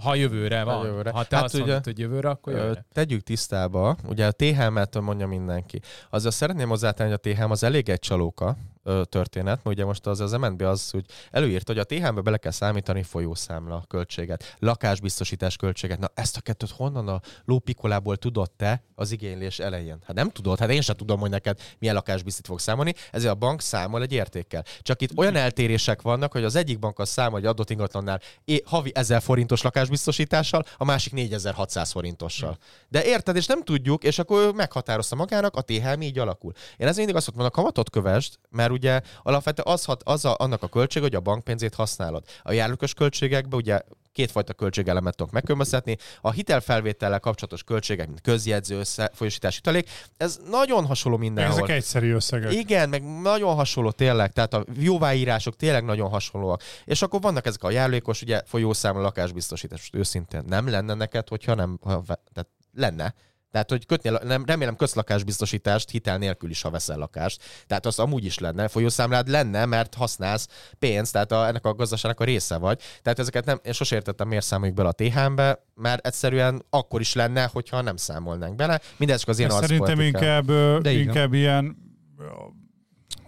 ha jövőre van. Ha jövőre. Ha te Hát azt ugye, mondod, hogy jövőre, akkor jövőre. Tegyük tisztába, ugye a THM-et mondja mindenki. Azzal szeretném hozzátenni, hogy a THM az elég egy csalóka történet, mert ugye most az, az MNB az, hogy előírt, hogy a THM-be bele kell számítani folyószámla költséget, lakásbiztosítás költséget. Na ezt a kettőt honnan a lópikolából tudod te az igénylés elején? Hát nem tudod, hát én sem tudom, hogy neked milyen lakásbiztosít fog számolni, ezért a bank számol egy értékkel. Csak itt olyan eltérések vannak, hogy az egyik bank az számol egy adott ingatlannál havi 1000 forintos lakásbiztosítással, a másik 4600 forintossal. De érted, és nem tudjuk, és akkor ő meghatározta magának, a THM így alakul. Én ez mindig azt mondom, a kamatot kövesd, mert ugye alapvetően az, hat, az a, annak a költség, hogy a bankpénzét használod. A járulékos költségekben ugye kétfajta költségelemet tudok megkülönböztetni. A hitelfelvétellel kapcsolatos költségek, mint közjegyző, össze- folyosítás, utalék, ez nagyon hasonló mindenhol. Ezek egyszerű összegek. Igen, meg nagyon hasonló tényleg, tehát a jóváírások tényleg nagyon hasonlóak. És akkor vannak ezek a járulékos, ugye folyószámla, lakásbiztosítás, őszintén nem lenne neked, hogyha nem, ha, tehát lenne. Tehát, hogy kötnél, nem, remélem közlakásbiztosítást hitel nélkül is, ha veszel lakást. Tehát az amúgy is lenne, folyószámlád lenne, mert használsz pénzt, tehát a, ennek a gazdaságnak a része vagy. Tehát ezeket nem, én sosem értettem, miért számoljuk bele a THM-be, mert egyszerűen akkor is lenne, hogyha nem számolnánk bele. Mindez csak az én Szerintem inkább, De inkább ilyen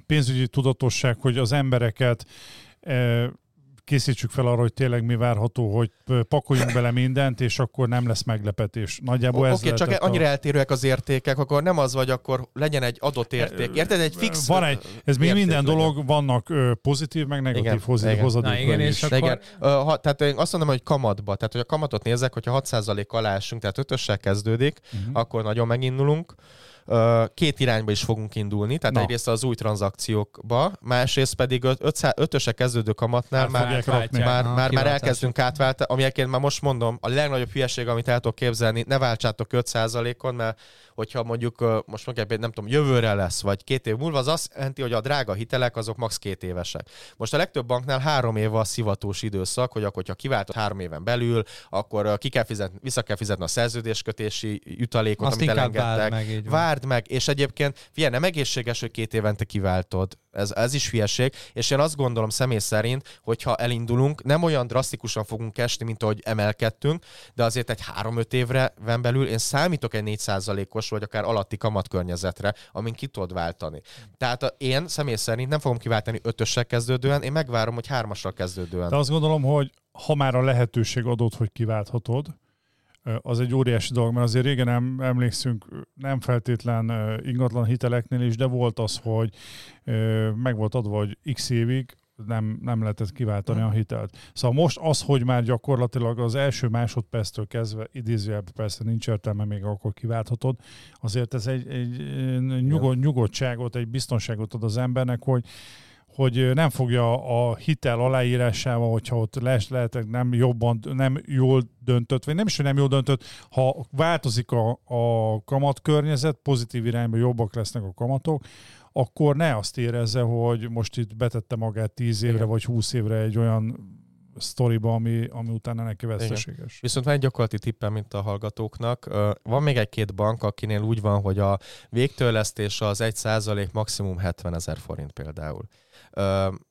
pénzügyi tudatosság, hogy az embereket készítsük fel arra, hogy tényleg mi várható, hogy pakoljunk bele mindent, és akkor nem lesz meglepetés. Nagyjából ez Oké, okay, csak lehetett annyira eltérőek az értékek, akkor nem az vagy, akkor legyen egy adott érték. Érted? Egy fix Van egy, ez még minden legyen. dolog, vannak pozitív, meg negatív Igen, hozad- igen. hozadékai Na igen, is. és akkor... igen, ha, tehát én azt mondom, hogy kamatba, tehát hogy a kamatot nézek, hogyha 6% alá esünk, tehát ötössel kezdődik, Mhm. akkor nagyon megindulunk. Két irányba is fogunk indulni, tehát Na. egyrészt az új tranzakciókba, másrészt pedig öt- ötszá- ötöse kezdődő kamatnál már, már, rakni. már, már, már elkezdünk átváltani, ami egyébként már most mondom, a legnagyobb hülyeség, amit el tudok képzelni, ne váltsátok 5%-on, mert hogyha mondjuk most mondjuk nem tudom, jövőre lesz, vagy két év múlva, az azt jelenti, hogy a drága hitelek azok max. két évesek. Most a legtöbb banknál három év a szivatós időszak, hogy akkor, ha kiváltod három éven belül, akkor ki kell fizetni, vissza kell fizetni a szerződéskötési jutalékot, Azt amit inkább várd elengedtek. meg. Várd meg, és egyébként figyelj, nem egészséges, hogy két évente kiváltod. Ez, ez is hülyeség, és én azt gondolom személy szerint, hogyha elindulunk, nem olyan drasztikusan fogunk esni, mint ahogy emelkedtünk, de azért egy 3-5 évre van belül én számítok egy 4%-os vagy akár alatti kamatkörnyezetre, amin ki tudod váltani. Tehát én személy szerint nem fogom kiváltani ötössel kezdődően, én megvárom, hogy hármassal kezdődően. De azt gondolom, hogy ha már a lehetőség adott, hogy kiválthatod, az egy óriási dolog, mert azért régen nem emlékszünk, nem feltétlen ingatlan hiteleknél is, de volt az, hogy meg volt adva, hogy x évig nem, nem lehetett kiváltani a hitelt. Szóval most az, hogy már gyakorlatilag az első másodperctől kezdve, idézőjelben persze nincs értelme, még akkor kiválthatod, azért ez egy, egy nyugod, nyugodtságot, egy biztonságot ad az embernek, hogy hogy nem fogja a hitel aláírásával, hogyha ott lesz, lehet, nem jobban, nem jól döntött, vagy nem is, hogy nem jól döntött, ha változik a, a kamatkörnyezet, pozitív irányba jobbak lesznek a kamatok, akkor ne azt érezze, hogy most itt betette magát 10 évre Igen. vagy 20 évre egy olyan sztoriba, ami, ami utána neki veszteséges. Viszont van egy gyakorlati tippem, mint a hallgatóknak. Van még egy-két bank, akinél úgy van, hogy a végtörlesztés az 1 maximum 70 ezer forint például.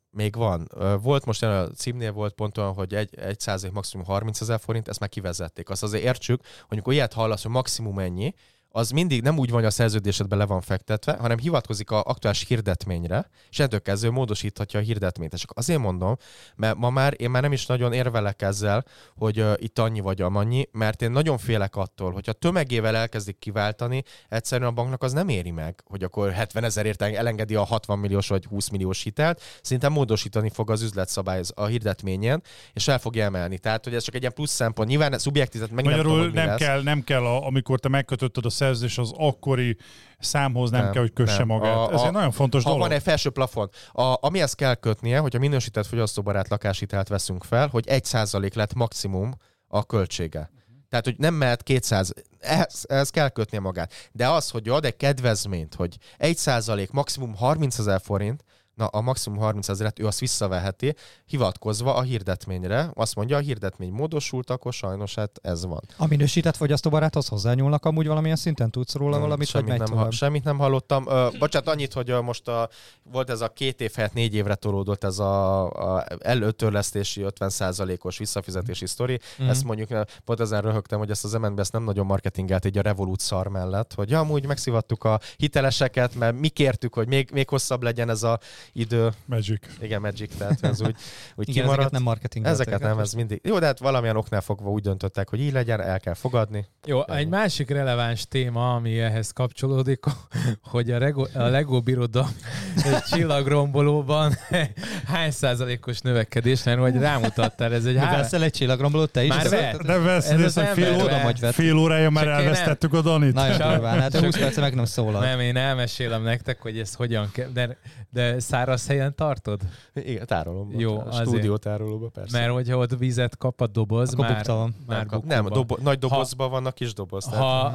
Még van. Volt most a címnél volt pont olyan, hogy egy, egy százalék maximum 30 ezer forint, ezt már kivezették. Azt azért értsük, hogy amikor ilyet hallasz, hogy maximum ennyi, az mindig nem úgy van, hogy a szerződésedben le van fektetve, hanem hivatkozik a aktuális hirdetményre, és ettől kezdve módosíthatja a hirdetményt. És azért mondom, mert ma már én már nem is nagyon érvelek ezzel, hogy uh, itt annyi vagy amannyi, mert én nagyon félek attól, hogyha tömegével elkezdik kiváltani, egyszerűen a banknak az nem éri meg, hogy akkor 70 ezerért elengedi a 60 milliós vagy 20 milliós hitelt, szinte módosítani fog az üzletszabály a hirdetményen, és el fogja emelni. Tehát, hogy ez csak egy ilyen plusz szempont. Nyilván szubjektív, meg nem Magyarul tudom, nem lesz. kell, nem kell a, amikor te megkötötted a szerződést, az akkori számhoz nem, Nem, kell, hogy kösse nem. magát. A- Ez a- egy nagyon fontos Ha dolog. van egy felső plafon, a, amihez kell kötnie, hogyha minősített fogyasztóbarát lakáshitelt veszünk fel, hogy 1% lett maximum a költsége. Tehát, hogy nem mehet 200, ehhez, ehhez kell kötnie magát. De az, hogy ad egy kedvezményt, hogy 1% maximum 30 ezer forint, na a maximum 30 ezeret ő azt visszaveheti, hivatkozva a hirdetményre. Azt mondja, a hirdetmény módosult, akkor sajnos hát ez van. A minősített fogyasztóbaráthoz hozzányúlnak amúgy valamilyen szinten? Tudsz róla Hmm, valamit, semmit nem, ha, semmit nem hallottam. Ö, bocsánat, annyit, hogy most a, volt ez a két év helyett négy évre tolódott ez a, a előtörlesztési 50%-os visszafizetési sztori. Mhm. Ezt mondjuk, pont ezen röhögtem, hogy ezt az MNB ezt nem nagyon marketingelt egy a Revolut szar mellett, hogy ja, amúgy megszivattuk a hiteleseket, mert mi kértük, hogy még, még hosszabb legyen ez a idő. Magic. Igen, Magic, tehát ez úgy, úgy Igen, kimaradt. ezeket nem marketing. Ezeket nem, ez mindig. Jó, de hát valamilyen oknál fogva úgy döntöttek, hogy így legyen, el kell fogadni. Jó, egy másik releváns téma, ami ehhez kapcsolódik, hogy a, Lego, a Lego birodalom csillagrombolóban hány százalékos növekedés, mert hogy rámutattál, ez egy három... veszel egy csillagrombolót, te is? Már vett. Vesz Ez az fél, óra, vagy vett. fél órája már Csak én nem- elvesztettük a Danit. Nagyon durván, hát csak- 20 perce meg nem szólal. Nem, én elmesélem nektek, hogy ez hogyan kell, de, de száraz helyen tartod? Igen, tárolóban. Jó, a azért. stúdió tárolóban, persze. Mert hogyha ott vizet kap a doboz, Akkor már, már nem, kap, nem dobo, nagy dobozban vannak kis doboz. Ha, tehát-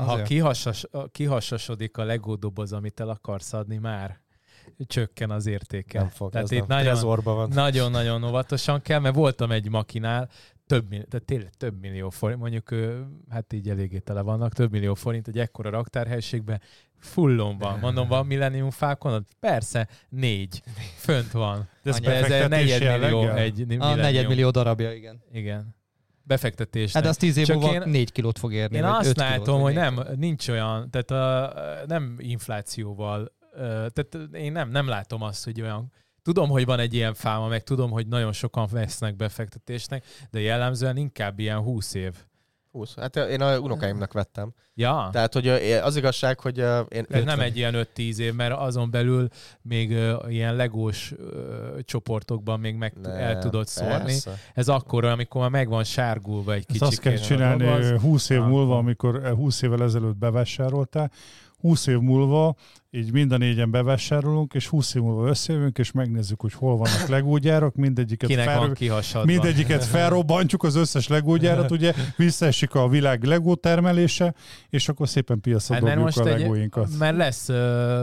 ha kihasasodik a Lego doboz, amit el akarsz adni, már csökken az értéke. nem fog, Tehát ez itt nem. nagyon, van. nagyon-nagyon óvatosan kell, mert voltam egy makinál, több millió, tehát tényleg több millió forint, mondjuk hát így eléggé tele vannak, több millió forint egy ekkora raktárhelységben, fullon van. Mondom, van Millennium Falconod? Persze, négy. Fönt van. De ez ez egy negyedmillió jelleggel? egy A Millennium. negyedmillió darabja, igen. Igen. Befektetés. Hát az 10 év múlva én- 4 kilót fog érni. Én azt látom, hogy négy nem, nincs olyan, tehát a, nem inflációval, tehát én nem, nem látom azt, hogy olyan, tudom, hogy van egy ilyen fáma, meg tudom, hogy nagyon sokan vesznek befektetésnek, de jellemzően inkább ilyen 20 év. 20. Hát én a unokáimnak vettem. Ja, Tehát, hogy az igazság, hogy én... ez nem egy ilyen 5-10 év, mert azon belül még ilyen legós csoportokban még meg Nem, el tudod szórni. persze. Ez akkor, amikor már meg van sárgulva egy kicsit. azt kell csinálni ö, 20 év múlva, amikor ö, 20 évvel ezelőtt bevásároltál, 20 év múlva így mind a négyen bevásárolunk, és 20 év múlva összejövünk, és megnézzük, hogy hol vannak legógyárak, mindegyiket, Kinek fel, van mindegyiket felrobbantjuk, az összes legógyárat, ugye visszaesik a világ legó termelése, és akkor szépen piacra Hát, dobjuk mert a most egy, legóinkat. mert lesz,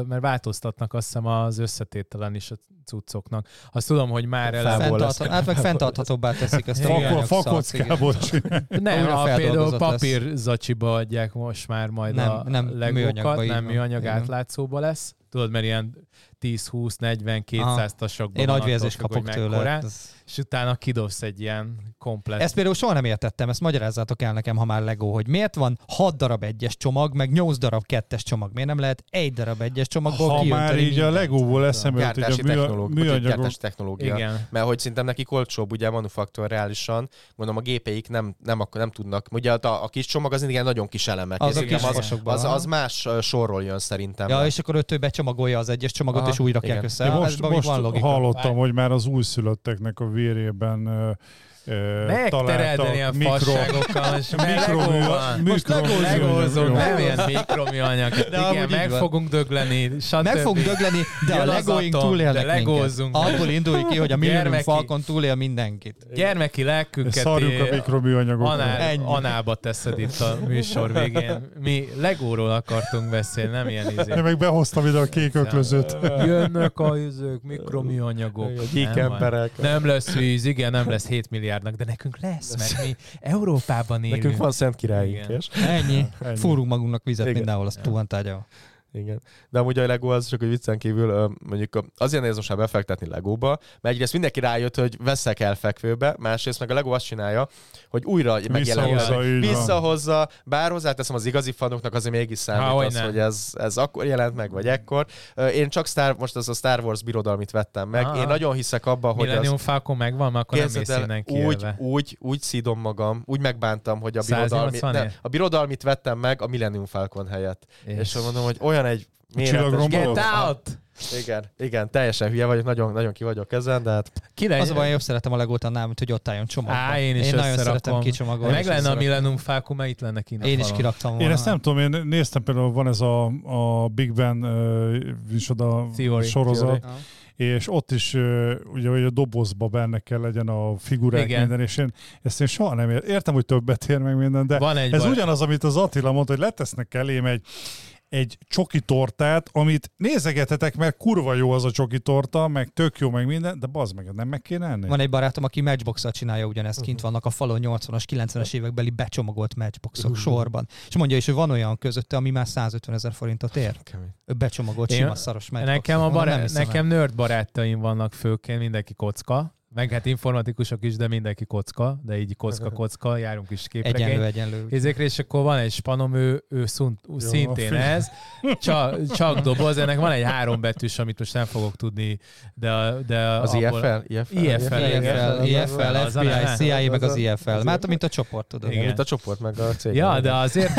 mert változtatnak azt hiszem az összetételen is a cuccoknak. Azt tudom, hogy már ele... Fából lesz. Hát meg fenntarthatóbbá teszik ezt a fakockából. Nem, a, például feldolgozott lesz. papír zacsiba adják most már majd Nem, a nem, legókat, műanyagba nem műanyag átlátszóba lesz. Tudod, mert ilyen 10, 20, 40, 200 Aha. tasakban Én agyvérzést kapok tőle. Ez- És utána kidobsz egy ilyen komplet. Ezt például soha nem értettem, ezt magyarázzátok el nekem, ha már Lego, hogy miért van 6 darab egyes csomag, meg 8 darab kettes csomag. Miért nem lehet egy darab egyes csomagból Ha már így a mindent? legóból eszembe jut, hogy a műanyagok gyártási technológia. Igen. Mert hogy szerintem nekik olcsóbb, ugye manufakturálisan, gondolom a gépeik nem, nem, ak- nem tudnak, ugye a, a kis csomag az ilyen nagyon kis elemek. Az a kis az, az, az, más sorról jön szerintem. Ja, és akkor ő többet csomagolja az egyes csomagot, és úgy rakják igen. össze. Most, most van logika. hallottam, hogy már az újszülötteknek a vérében Megterelni a találtak fasságokkal, és mikro- van. Most Legózunk, nem ilyen mikroműanyag. De Igen, meg van. fogunk dögleni, stb. Meg fog dögleni, de a legóink túlélnek legózzunk. Abból indulj ki, hogy a Millennium Falcon túlél mindenkit. Gyermeki lelkünket Szarjuk a é- mikroműanyagokat. Anál, anába teszed itt a műsor végén. Mi Legóról akartunk beszélni, nem ilyen izé. Én meg behoztam ide a kék öklözőt. Jönnek a izők, mikroműanyagok. Gyík Nem, emberek. nem lesz víz, igen, nem lesz 7 milliárdnak, de nekünk lesz, mert mi Európában élünk. Nekünk van szent királyunk, és Ennyi. Ennyi. Fúrunk magunknak vizet Igen. mindenhol, azt túl van tárgyalva. Igen. De amúgy a Lego az csak hogy viccen kívül, mondjuk azért nehéz most már befektetni Legóba, mert egyrészt mindenki rájött, hogy veszek el fekvőbe, másrészt meg a Lego azt csinálja, hogy újra megjelenik. Visszahozza. Visszahozza, bár hozzáteszem az igazi fanoknak azért mégis számít Há, az, hogy ez, ez akkor jelent meg, vagy ekkor. Én csak Star, most az a Star Wars birodalmit vettem meg. Aha. Én nagyon hiszek abba, hogy az, Millennium Falcon megvan, mert akkor nem el, úgy, úgy, úgy szídom magam, úgy megbántam, hogy a birodalmi, 180 ne, a birodalmit vettem meg a Millennium Falcon helyett. És, és mondom, hogy olyan egy méretes... Get out! Igen, igen, teljesen hülye vagyok, nagyon, nagyon ki vagyok ezen, de hát Ki legyen? Az a baj, jobb szeretem a legót annál, mint hogy ott álljon csomagban. Á, én is én nagyon szeretem kicsomagolni. Meg lenne a. Millennium Falcon, mert itt lenne kint Én is kiraktam volna. Én ezt nem tudom, én néztem például, van ez a, a Big Ben uh, is oda Theory. sorozat, Theory. és ott is ugye hogy a dobozba benne kell legyen a figurák Igen. minden, és én ezt én soha nem értem. Értem, hogy többet ér meg minden, de Van egy ez bar- ugyanaz, amit az Attila mondta, hogy letesznek elém egy egy csoki tortát, amit nézegetetek, mert kurva jó az a csoki torta, meg tök jó, meg minden, de bazd meg, nem meg kéne enni? Van egy barátom, aki matchbox csinálja ugyanezt, kint vannak a falon 80-as, 90-es évekbeli becsomagolt matchboxok sorban. És mondja is, hogy van olyan közötte, ami már 150 ezer forintot ér. Ő becsomagolt Én- sima szaros matchbox. Nekem, a bará- nekem nerd barátaim vannak főként, mindenki kocka. Meg hát informatikusok is, de mindenki kocka, de így kocka-kocka, járunk is képregény. Egyenlő, egyenlő. Ezekre, és akkor van egy spanom, ő, ő szunt, szintén fi- ez, csak, csak doboz, ennek van egy három betűs, amit most nem fogok tudni, de, de Az abból- IFL? IFL, IFL, FBI. CIA, meg az IFL. Hát, mint a csoport, tudod. Igen. Mint a csoport, meg a cég. Ja, de azért,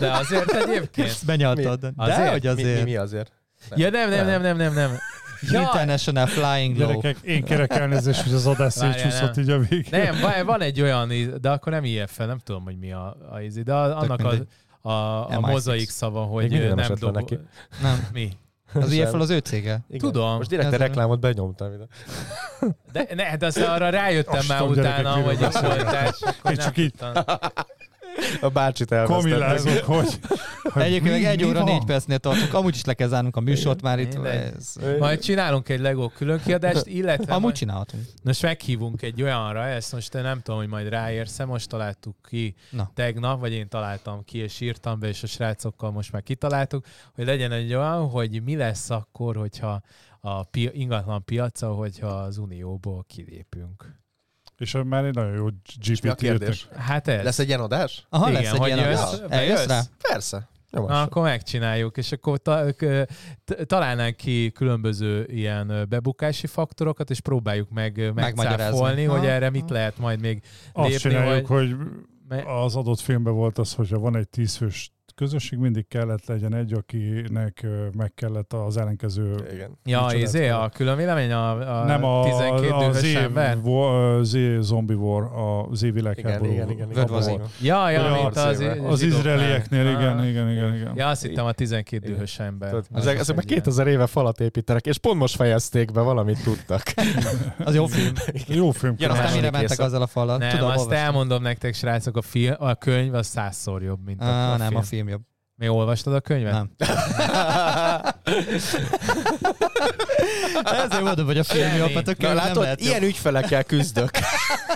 de azért egyébként. Benyaltad. De Azért? hogy mi, mi, azért. mi azért? Ja, nem, nem, nem, nem, nem, nem. Ja, International Flying Low. Gyerekek, én kérek elnézést, hogy az adás szétcsúszott így a végén. nem, van, egy olyan, íz- de akkor nem IFL, nem tudom, hogy mi a, a ízi, de annak a, a, a MI6. mozaik szava, hogy Még nem dobo... neki. Nem. Mi? Az. IFL az ő cége. Igen. Tudom. Most direkt a reklámot benyomtam ide. De, ne, de aztán arra rájöttem Azt már utána, hogy folytás. akkor Én csak így- tudtam. A bácsit elvesztettem. Kamillázok, hogy... hogy Egyébként mi- egy mi óra van? négy percnél tartunk, amúgy is le kell zárnunk a műsort már itt. Ez... Majd csinálunk egy Lego különkiadást, illetve Amúgy majd, csinálhatunk. most meghívunk egy olyanra, ezt most én nem tudom, hogy majd ráérsz most találtuk ki Na. tegnap, vagy én találtam ki, és írtam be, és a srácokkal most már kitaláltuk, hogy legyen egy olyan, hogy mi lesz akkor, hogyha a pi- ingatlan piaca, hogyha az Unióból kilépünk. És már egy nagyon jó És mi a GPT kérdés? Hát ez. Lesz egy ilyen adás? Aha, Igen, lesz egy hogy ilyen jössz, adás. Eljössz rá? Persze. Na, akkor megcsináljuk, és akkor ta, találnánk ki különböző ilyen bebukási faktorokat, és próbáljuk meg megcáfolni, hogy Aha. erre mit lehet majd még Azt lépni, csináljuk, vagy... hogy az adott filmben volt az, hogyha van egy tízfős közösség, mindig kellett legyen egy, akinek meg kellett az ellenkező Igen. Ja, izé, a külön vélemény, a, a nem a, 12 a dühös Z, ember? war, Z Zombie War, a Z Igen, világháború. igen, igen. War Z. igen. Ja, ja, Ja, mint az. Az izraelieknél, igen, Ah. igen, igen, igen. Ja, azt hittem a 12 Igen. dühös ember. Ezek, ezek ilyen. 2000 éve falat építenek, és pont most fejezték be, valamit tudtak. Az jó film. Jó film. Jön a Aztán mire mentek azzal a fallal? Nem, Tudom, azt elmondom nektek, srácok, a, film, a könyv az százszor jobb, mint a, a nem, film. a film jobb. Mi olvastad a könyvet? Nem. Ezért mondom, hogy a film jobb, hát a Na, könyv nem látod, lehet ilyen jobb. ügyfelekkel küzdök.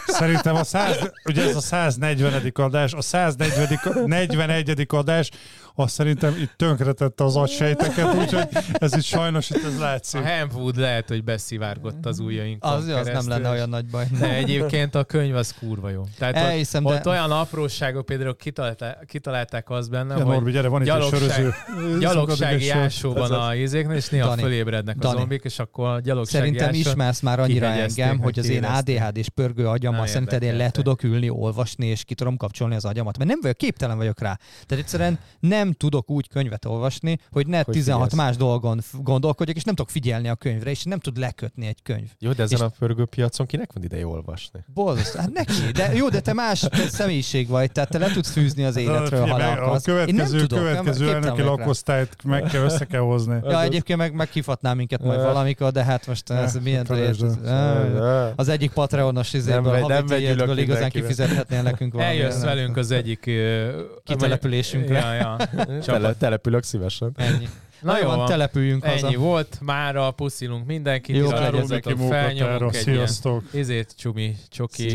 Szerintem a 100, ugye ez a 140. adás, a 140. 41. adás, azt szerintem itt tönkretette az agysejteket, úgyhogy ez itt sajnos itt ez látszik. A Hemwood lehet, hogy beszivárgott az ujjainkon Az, az nem lenne olyan nagy baj. De egyébként a könyv az kurva jó. Tehát ott, Elhiszem, ott de olyan apróságok, például kitalálták, kitalálták azt benne, Ja, hogy Norbi, gyere, van itt egy gyalogság- gyalogsági ásóban a izéknél, és néha Dani. fölébrednek a Dani. zombik, és akkor a gyalogsági Szerintem ismersz már annyira engem, hogy az én. ADHD és pörgő agyammal Nem szerinted én le tudok ülni, olvasni, és ki tudom kapcsolni az agyamat. Mert nem vagyok, képtelen vagyok rá. Tehát egyszerűen nem tudok úgy könyvet olvasni, hogy ne Hogy 16 figyelsz. más dolgon gondolkodjak, és nem tudok figyelni a könyvre, és nem tud lekötni egy könyv. Jó, de ezen És- a pörgő piacon kinek van ideje olvasni? Borzasztó. Hát neki, de jó, de te más te személyiség vagy, tehát te le tudsz fűzni az életről, ha le meg, a akarsz. Én nem következő, tudok, nem- következő elnöki lakosztályt meg kell, össze kell hozni. Ja, egyébként meg, meg kifatná minket majd valamikor, de hát most ez milyen el. Az egyik Patreonos izéből, nem igazán kifizethetnél nekünk valami. Eljössz velünk az egyik... Kitelepülésünkre. Ja, ja. Tele, települök szívesen. Ennyi. Na Na jó, van, települjünk haza. Ennyi volt, mára puszilunk mindenkit, Jó, iratkozzatok legyetek fel, munkatára, nyomunk egy ilyen sziasztok! izét, csumi, csoki,